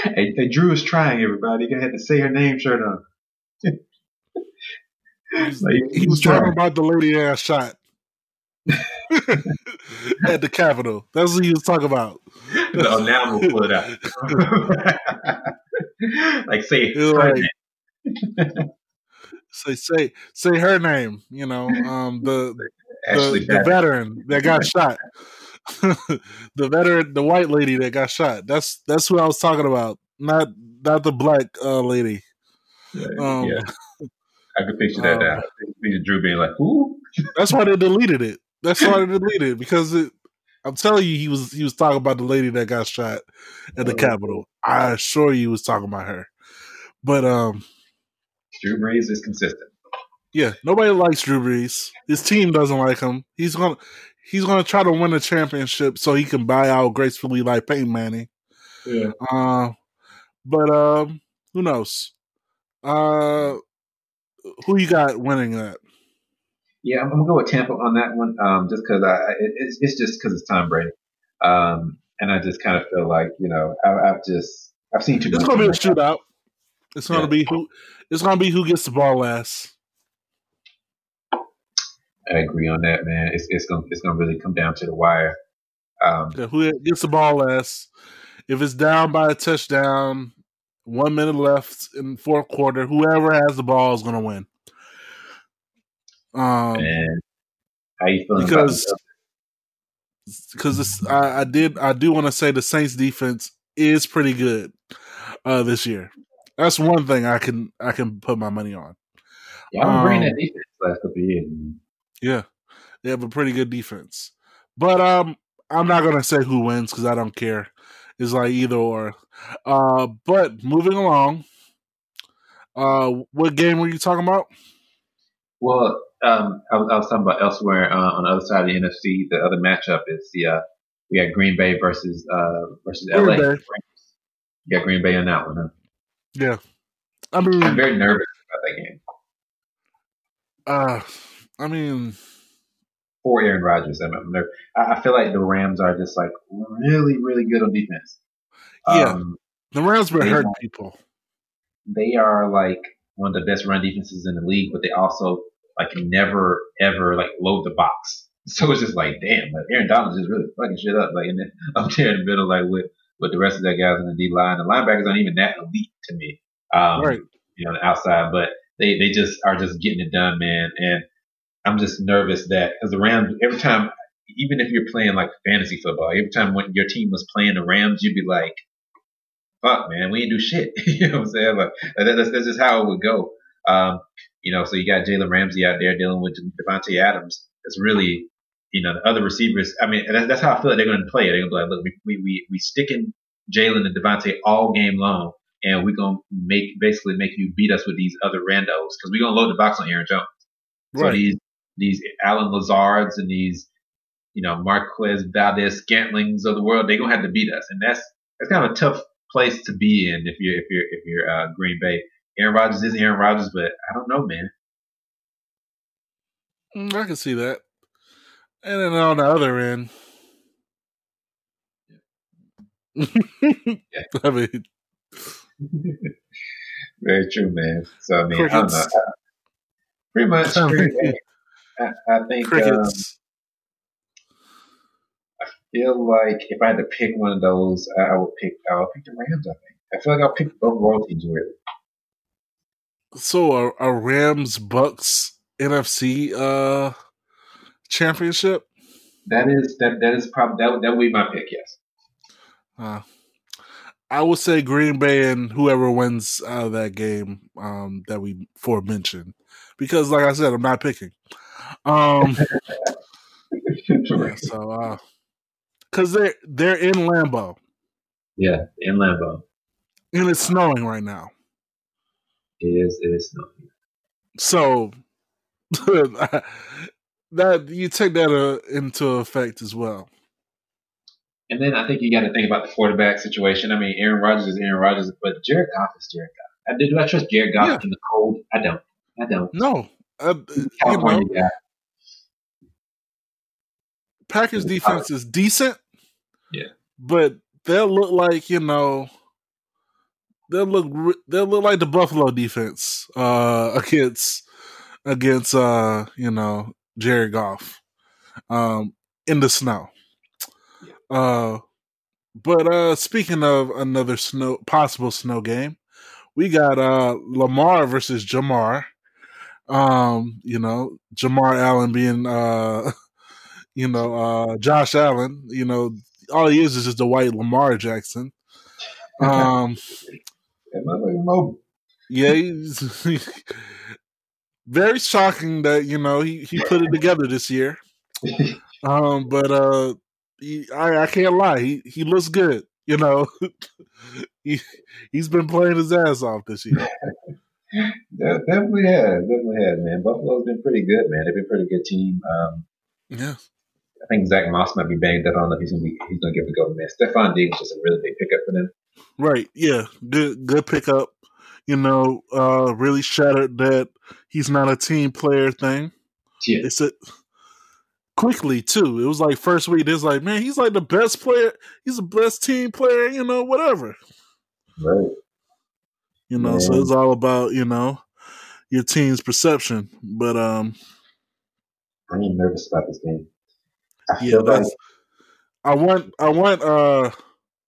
Hey, hey, Drew is trying, everybody. You're going to have to say her name shirt on. Like, he was talking about the lady ass shot at the Capitol. That's what he was talking about. No, now I'm going to pull it out. like, say It like-. Say say say her name. You know, um, the the, the veteran that got shot. the veteran, the white lady that got shot. That's that's who I was talking about. Not not the black uh, lady. Um, yeah, I could picture that um, now. Picture Drew being like, "Who?" That's why they deleted it. That's why they deleted it because it, I'm telling you, he was he was talking about the lady that got shot at the Oh. Capitol. I assure you, he was talking about her. But um, Drew Brees is consistent. yeah, nobody likes Drew Brees. His team doesn't like him. He's gonna he's gonna try to win a championship so he can buy out gracefully like Peyton Manning. Yeah. Uh, but um, who knows? Uh, who you got winning that? Yeah, I'm, gonna go with Tampa on that one. Um, just because I, it, it's, it's just because it's Tom Brady. Um, and I just kind of feel like you know I, I've just I've seen too much. It's gonna be a shootout. It's gonna Yeah. be who. It's gonna be who gets the ball last. I agree on that, man. It's it's gonna it's gonna really come down to the wire. Um, Yeah, who gets the ball last? If it's down by a touchdown, one minute left in the fourth quarter, whoever has the ball is going to win. Um, and how you feeling because because I, I did I do want to say the Saints defense is pretty good uh, this year. That's one thing I can I can put my money on. Yeah, I'm bringing Um, that defense last couple of years. Yeah, they have a pretty good defense, but um, I'm not gonna say who wins because I don't care. It's like either or. Uh, but moving along, uh, what game were you talking about? Well, um, I was, I was talking about elsewhere uh, on the other side of the NFC. The other matchup is the uh, we got Green Bay versus uh, versus Green LA. Bay. You got Green Bay on that one. Huh? Yeah, I I'm very nervous about that game uh, I mean, for Aaron Rodgers. I'm, nervous. I, I feel like the Rams are just like really, really good on defense. Yeah. Um, the Rams They hurting people. they are like one of the best run defenses in the league, but they also like never ever like load the box. So it's just like, damn, like Aaron Donald is really fucking shit up. Like, and then I'm there in the middle, like with with the rest of that guys in the D line. The linebackers aren't even that elite to me. Um, Right. You know, the outside, but they they just are just getting it done, man. And I'm just nervous that because the Rams every time, even if you're playing like fantasy football, every time when your team was playing the Rams, you'd be like, fuck, man, we ain't do shit. you know what I'm saying? Like, that, that's, that's just how it would go. Um, you know, so you got Jalen Ramsey out there dealing with Davante Adams. It's really, you know, the other receivers. I mean, that's, that's how I feel like they're going to play it. They're going to be like, look, we, we, we, we sticking Jalen and Davante all game long, and we're going to make, basically make you beat us with these other randos because we're going to load the box on Aaron Jones. Right. So these, these Allen Lazards and these, you know, Marquez Valdes Scantlings of the world, they're going to have to beat us. And that's, that's kind of a tough place to be in if you're, if you're, if you're, uh, Green Bay. Aaron Rodgers is Aaron Rodgers, but I don't know, man. Mm, I can see that. And then on the other end, I mean, Very true, man. So I mean, I don't know. I- pretty much, I pretty I, I think um, crickets. feel like if I had to pick one of those, I, I would pick. I would pick the Rams. I think. I feel like I'll pick both road teams really. So a, a Rams Bucks NFC uh championship. That is that that is probably that that would be my pick. Yes. Uh, I would say Green Bay and whoever wins out of that game um, that we forementioned, because like I said, I'm not picking. Um, yeah, so because they're they're in Lambeau. yeah, in Lambeau, and it's snowing right now, It is. It is snowing. so that you take that uh, into effect as well. And then I think you got to think about the quarterback situation. I mean, Aaron Rodgers is Aaron Rodgers, but Jared Goff is Jared Goff. I, do I trust Jared Goff Yeah. in the cold? I don't. I don't. No, uh, you know, guy. Packers defense is decent. Yeah. But they'll look like, you know, they'll look they'll look like the Buffalo defense uh against against uh, you know, Jared Goff um in the snow. Uh but uh speaking of another snow possible snow game, we got uh Lamar versus Jamar. Um, you know, Jamar Allen being uh you know, uh Josh Allen, you know, all he is is just a white Lamar Jackson. Um yeah, he's very shocking that, you know, he, he put it together this year. Um, but uh he, I, I can't lie, he he looks good. You know, he he's been playing his ass off this year. Definitely has, definitely has, man. Buffalo's been pretty good, man. They've been a pretty good team. Um, yeah, I think Zach Moss might be banged up. I don't know if he's gonna be he's gonna give it a go, man. Stefon Diggs just a really big pickup for them. Right. Yeah. Good. Good pickup. You know, uh, really shattered that he's not a team player thing. Yeah. It's a quickly too. It was like first week. It's like, man, he's like the best player. He's the best team player. You know, whatever. Right. You know, so it's all about you know your team's perception. But um, I ain't nervous about this game. I yeah, feel like. I want. I want. uh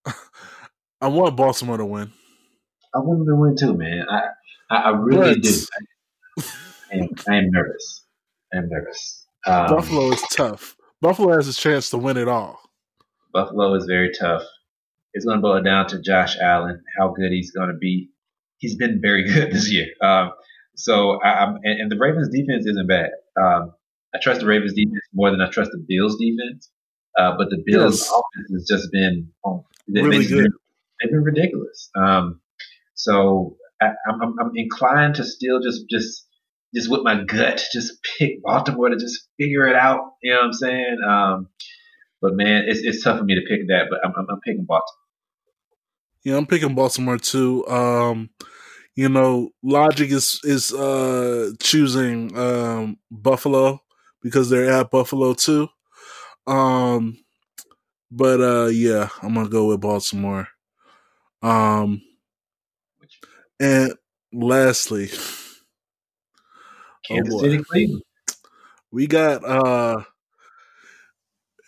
I want Baltimore to win. I want them to win too, man. I I, I really But- do. I am, I am nervous. I am nervous. Um, Buffalo is tough. Buffalo has a chance to win it all. Buffalo is very tough. It's going to boil down to Josh Allen, how good he's going to be. He's been very good this year. Um, so, I, I'm, and, and the Ravens defense isn't bad. Um, I trust the Ravens defense more than I trust the Bills defense. Uh, but the Bills Yes. offense has just been oh, they- Really they've good. Been, they've been ridiculous. Um, so I, I'm, I'm, I'm inclined to still just just just with my gut, just pick Baltimore to just figure it out. You know what I'm saying? Um, but man, it's it's tough for me to pick that. But I'm I'm, I'm picking Baltimore. Yeah, I'm picking Baltimore too. Um, you know, logic is is uh choosing um Buffalo because they're at Buffalo too. Um, but uh, yeah, I'm gonna go with Baltimore. Um, and lastly, Kansas boy. City, Cleveland. we got uh,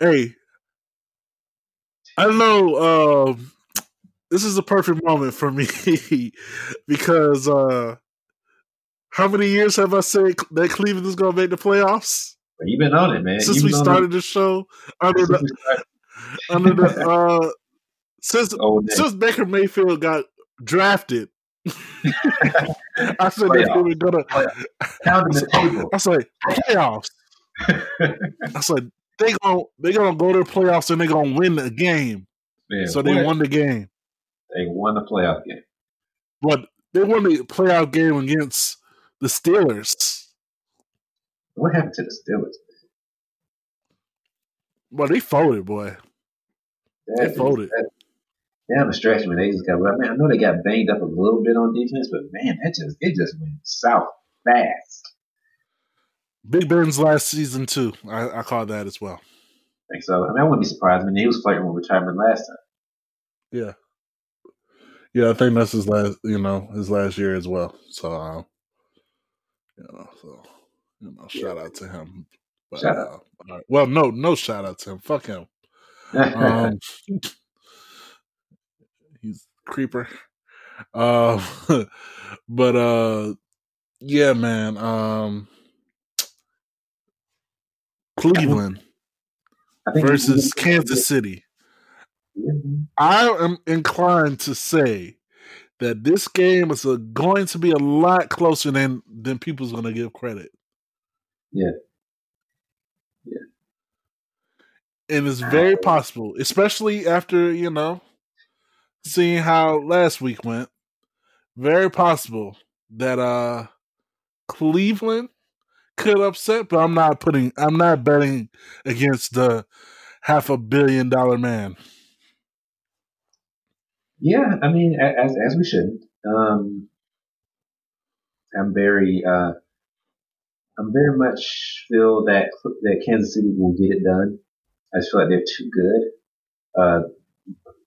hey, I don't know. Um, this is a perfect moment for me because uh, how many years have I said that Cleveland is gonna make the playoffs? You've been on it, man. since You've we started the show under the under the uh since Oh, since Baker Mayfield got drafted. I said that they were gonna oh, Pounding the table. I said playoffs. I said they gonna they gonna go to the playoffs and they gonna win the game. Man, so they what? won the game. They won the playoff game. But they won the playoff game against the Steelers. What happened to the Steelers? But they folded, boy. They That- folded. that- Down the stretch, when they just got. I mean, I know they got banged up a little bit on defense, but man, that just it just went south fast. Big Ben's last season too. I, I call that as well. Like so, I mean, I wouldn't be surprised. I mean, he was flirting with retirement last time. Yeah. Yeah, I think that's his last, you know, his last year as well. So, um, you know, so you know, shout out to him. But, Shout uh, right. Well, no, no shout out to him. Fuck him. Um, creeper. Uh, but uh, yeah, man. Um, Cleveland versus Kansas City. Mhm. I am inclined to say that this game is a, going to be a lot closer than than people's going to give credit. Yeah. Yeah. And it's very possible, especially after, you know, seeing how last week went, very possible that uh Cleveland could upset, but I'm not putting I'm not betting against the half a billion dollar man. Yeah, I mean, as as we should. Um, I'm very, uh, I'm very much feel that that Kansas City will get it done. I just feel like they're too good, uh,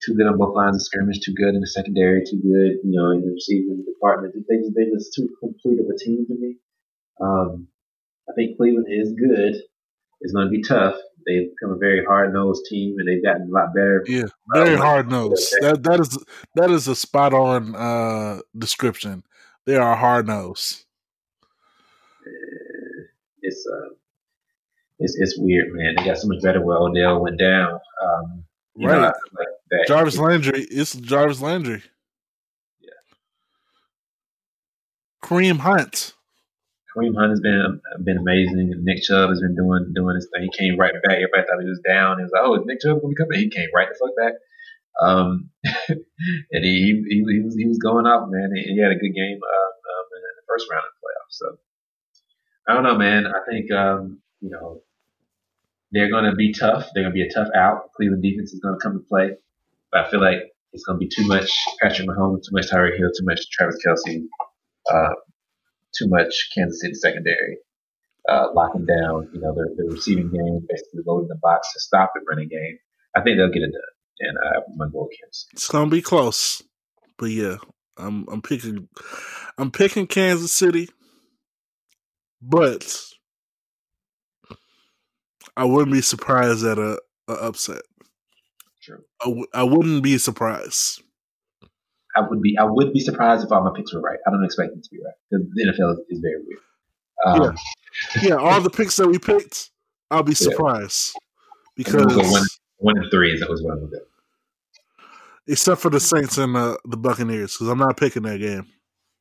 too good on both lines of scrimmage, too good in the secondary, too good, you know, in the receiving department. They just they just too complete of a team to me. Um, I think Cleveland is good. It's going to be tough. They've become a very hard nosed team, and they've gotten a lot better Yeah, very Um, hard nosed. That that is that is a spot on uh description. They are hard nosed. Uh, it's uh, it's it's weird, man. They got so much better where Odell went down. Um, you Right. know, like that Jarvis Landry. It's Jarvis Landry. Yeah. Kareem Hunt. Kareem Hunt has been been amazing. Nick Chubb has been doing doing his thing. He came right back. Everybody thought he was down. He was like, "Oh, is Nick Chubb going to be coming?" He came right the fuck back. Um, and he, he he was he was going up, man. He, he had a good game um, um, in the first round of the playoffs. So I don't know, man. I think um, you know they're going to be tough. They're going to be a tough out. Cleveland defense is going to come to play, but I feel like it's going to be too much Patrick Mahomes, too much Tyreek Hill, too much Travis Kelce, uh, too much Kansas City secondary uh, locking down, you know, their, receiving game, basically loading the box to stop the running game. I think they'll get it done. And I'm gonna go with Kansas. It's gonna be close, but yeah, I'm I'm picking I'm picking Kansas City, but I wouldn't be surprised at a, a upset. True. I, w- I wouldn't be surprised. I would be I would be surprised if all my picks were right. I don't expect them to be right because the NFL is, very weird. Um, Yeah, all the picks that we picked, I'll be surprised I'm because one, one and three is always what I'm except for the Saints and uh, the Buccaneers, because I'm not picking that game.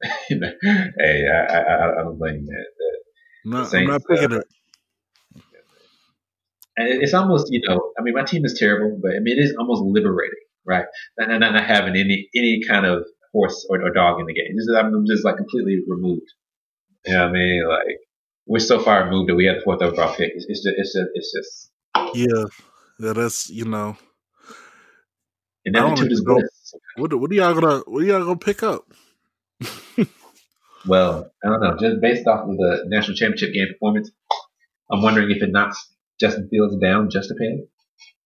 hey, I, I, I don't blame that. man. I'm not, I'm not picking. And it- it's almost, you know, I mean, my team is terrible, but I mean, it is almost liberating, right? Not, not, not having any any kind of horse or, or dog in the game. Just, I'm just like completely removed. You know what I mean? Like we're so far removed that we had the fourth overall pick. It's, it's just, it's just, it's just, Yeah, yeah, that's you know. and I that don't attitude is bliss. What what are y'all gonna what are y'all gonna pick up? Well, I don't know. Just based off of the national championship game performance, I'm wondering if it knocks Justin Fields down just a penny,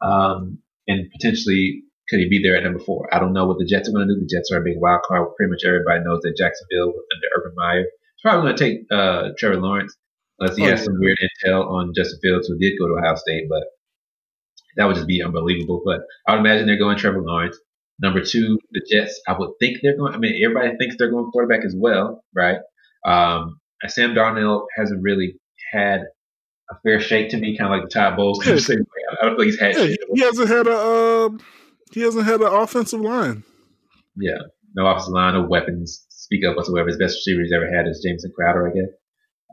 um, and potentially could he be there at number four? I don't know what the Jets are going to do. The Jets are a big wild card. Pretty much everybody knows that Jacksonville under Urban Meyer is probably going to take uh, Trevor Lawrence unless he Oh, has yeah. some weird intel on Justin Fields, who did go to Ohio State, but that would just be unbelievable. But I would imagine they're going Trevor Lawrence. Number two, the Jets. I would think they're going. I mean, everybody thinks they're going quarterback as well, right? Um, Sam Darnold hasn't really had a fair shake to me, kind of like the Todd Bowles. Yeah. I don't think he's had Yeah, he hasn't had a um, he hasn't had an offensive line. Yeah, no offensive line, no weapons. Speak up whatsoever. His best receiver he's ever had is Jamison Crowder, I guess.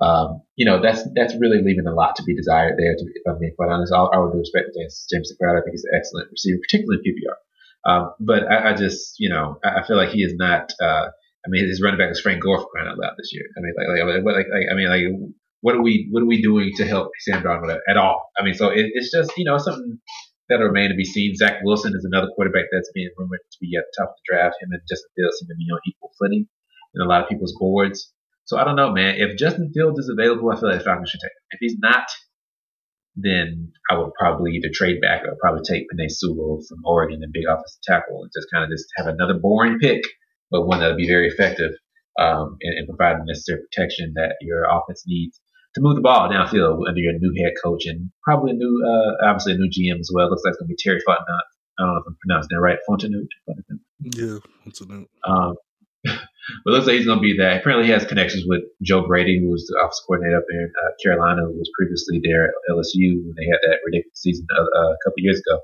Um, you know, that's that's really leaving a lot to be desired there. To if I'm being quite honest, all, all due respect to James, Jamison Crowder, I think he's an excellent receiver, particularly in PPR. Um, but I, I just, you know, I, I feel like he is not. Uh, I mean, his running back is Frank Gore for crying out loud this year. I mean, like, like, like, like, I mean, like, what are we, what are we doing to help Sam Darnold at, all? I mean, so it, it's just, you know, something that'll remain to be seen. Zach Wilson is another quarterback that's being rumored to be at the top of the draft. Him and Justin Fields seem to be on equal footing in a lot of people's boards. So I don't know, man. If Justin Fields is available, I feel like the Falcons should take him. If he's not, then I would probably either trade back or probably take Penei Sewell from Oregon and big offensive tackle and just kind of just have another boring pick, but one that'll be very effective um, and, and provide the necessary protection that your offense needs to move the ball downfield under your new head coach and probably a new, uh, obviously a new GM as well. Looks like it's going to be Terry Fontenot. I don't know if I'm pronouncing that right. Fontenot. Fontenot. Yeah, it? Um, but it looks like he's going to be that. Apparently, he has connections with Joe Brady, who was the office coordinator up there in uh, Carolina, who was previously there at LSU when they had that ridiculous season a, a couple years ago.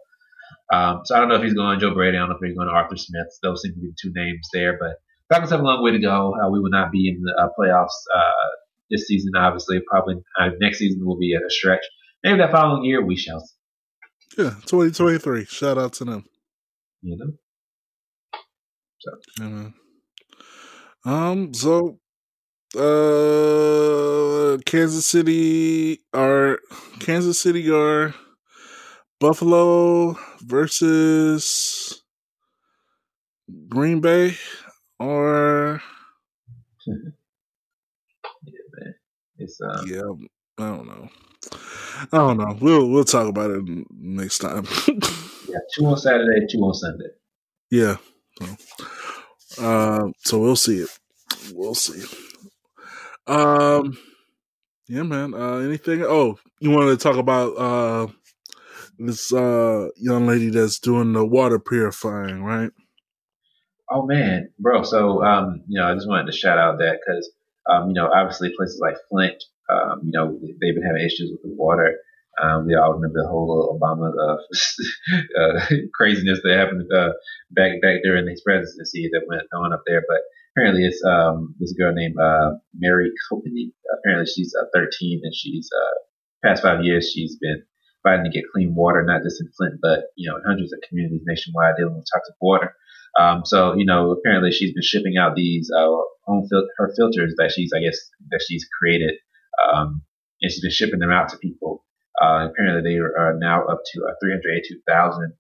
Um, so I don't know if he's going Joe Brady. I don't know if he's going Arthur Smith. Those seem to be the two names there. But Falcons have a long way to go. Uh, we will not be in the uh, playoffs uh, this season, obviously. Probably uh, next season will be at a stretch. Maybe that following year, we shall see. Yeah, 2023. Shout out to them. You know? Yeah. Um, so uh Kansas City are Kansas City are Buffalo versus Green Bay or. It's uh, yeah, I don't know. I don't know. We'll we'll talk about it next time. yeah, two on Saturday, two on Sunday. yeah. So, uh, so we'll see it. We'll see. Um, yeah, man. Uh, anything? Oh, you wanted to talk about uh this uh young lady that's doing the water purifying, right? Oh man, bro. So um, you know, I just wanted to shout out that because Um, you know, obviously places like Flint, um, you know, they've been having issues with the water. Um, we all remember the whole Obama uh, uh, craziness that happened uh, back back during his presidency that went on up there. But apparently, it's um, this girl named uh, Mari Copeny. Apparently, she's uh, 13 and she's uh, past five years she's been fighting to get clean water, not just in Flint, but you know, in hundreds of communities nationwide dealing with toxic water. Um, so you know, apparently she's been shipping out these uh, home fil- her filters that she's, I guess, that she's created, um, and she's been shipping them out to people. Uh, apparently, they are now up to uh, 382,000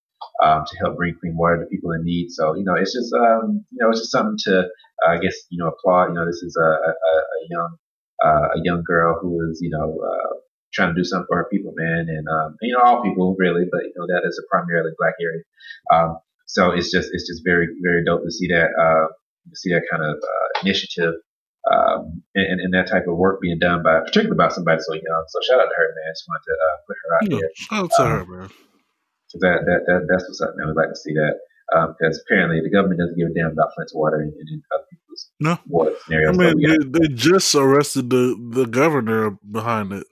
um, to help bring clean water to people in need. So you know, it's just um, you know, it's just something to, uh, I guess, you know, applaud. You know, this is a, a, a young uh, a young girl who is you know uh, trying to do something for her people, man, and um, you know, all people really, but you know, that is a primarily black area. Um, so it's just it's just very very dope to see that uh, to see that kind of uh, initiative um, and, and, that type of work being done by particularly by somebody so young. So shout out to her, man. Just wanted to uh, put her out yeah, there. Shout out to um, her, man. So that, that that that's what's up, man. We'd like to see that because um, apparently the government doesn't give a damn about Flint's water and, and other people's no. water scenarios. I mean, they, they, just arrested the the governor behind it.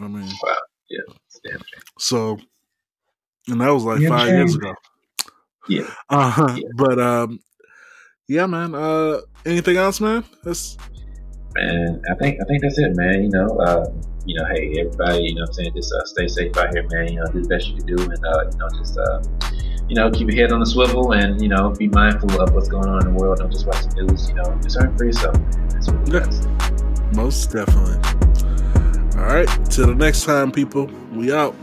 I mean, wow, yeah, damn shame. So, and that was like yeah, five shame. years ago. Yeah. Uh-huh. Yeah. But um, yeah, man. Uh, anything else, man? That's man. I think I think that's it, man. You know, uh, you know, hey, everybody, you know, what I'm saying, just uh, stay safe out here, man. You know, do the best you can do, and uh, you know, just uh, you know, keep your head on the swivel, and you know, be mindful of what's going on in the world. Don't just watch the news. You know, concern for yourself. Man. That's what yeah. Most definitely. All right. Till the next time, people. We out.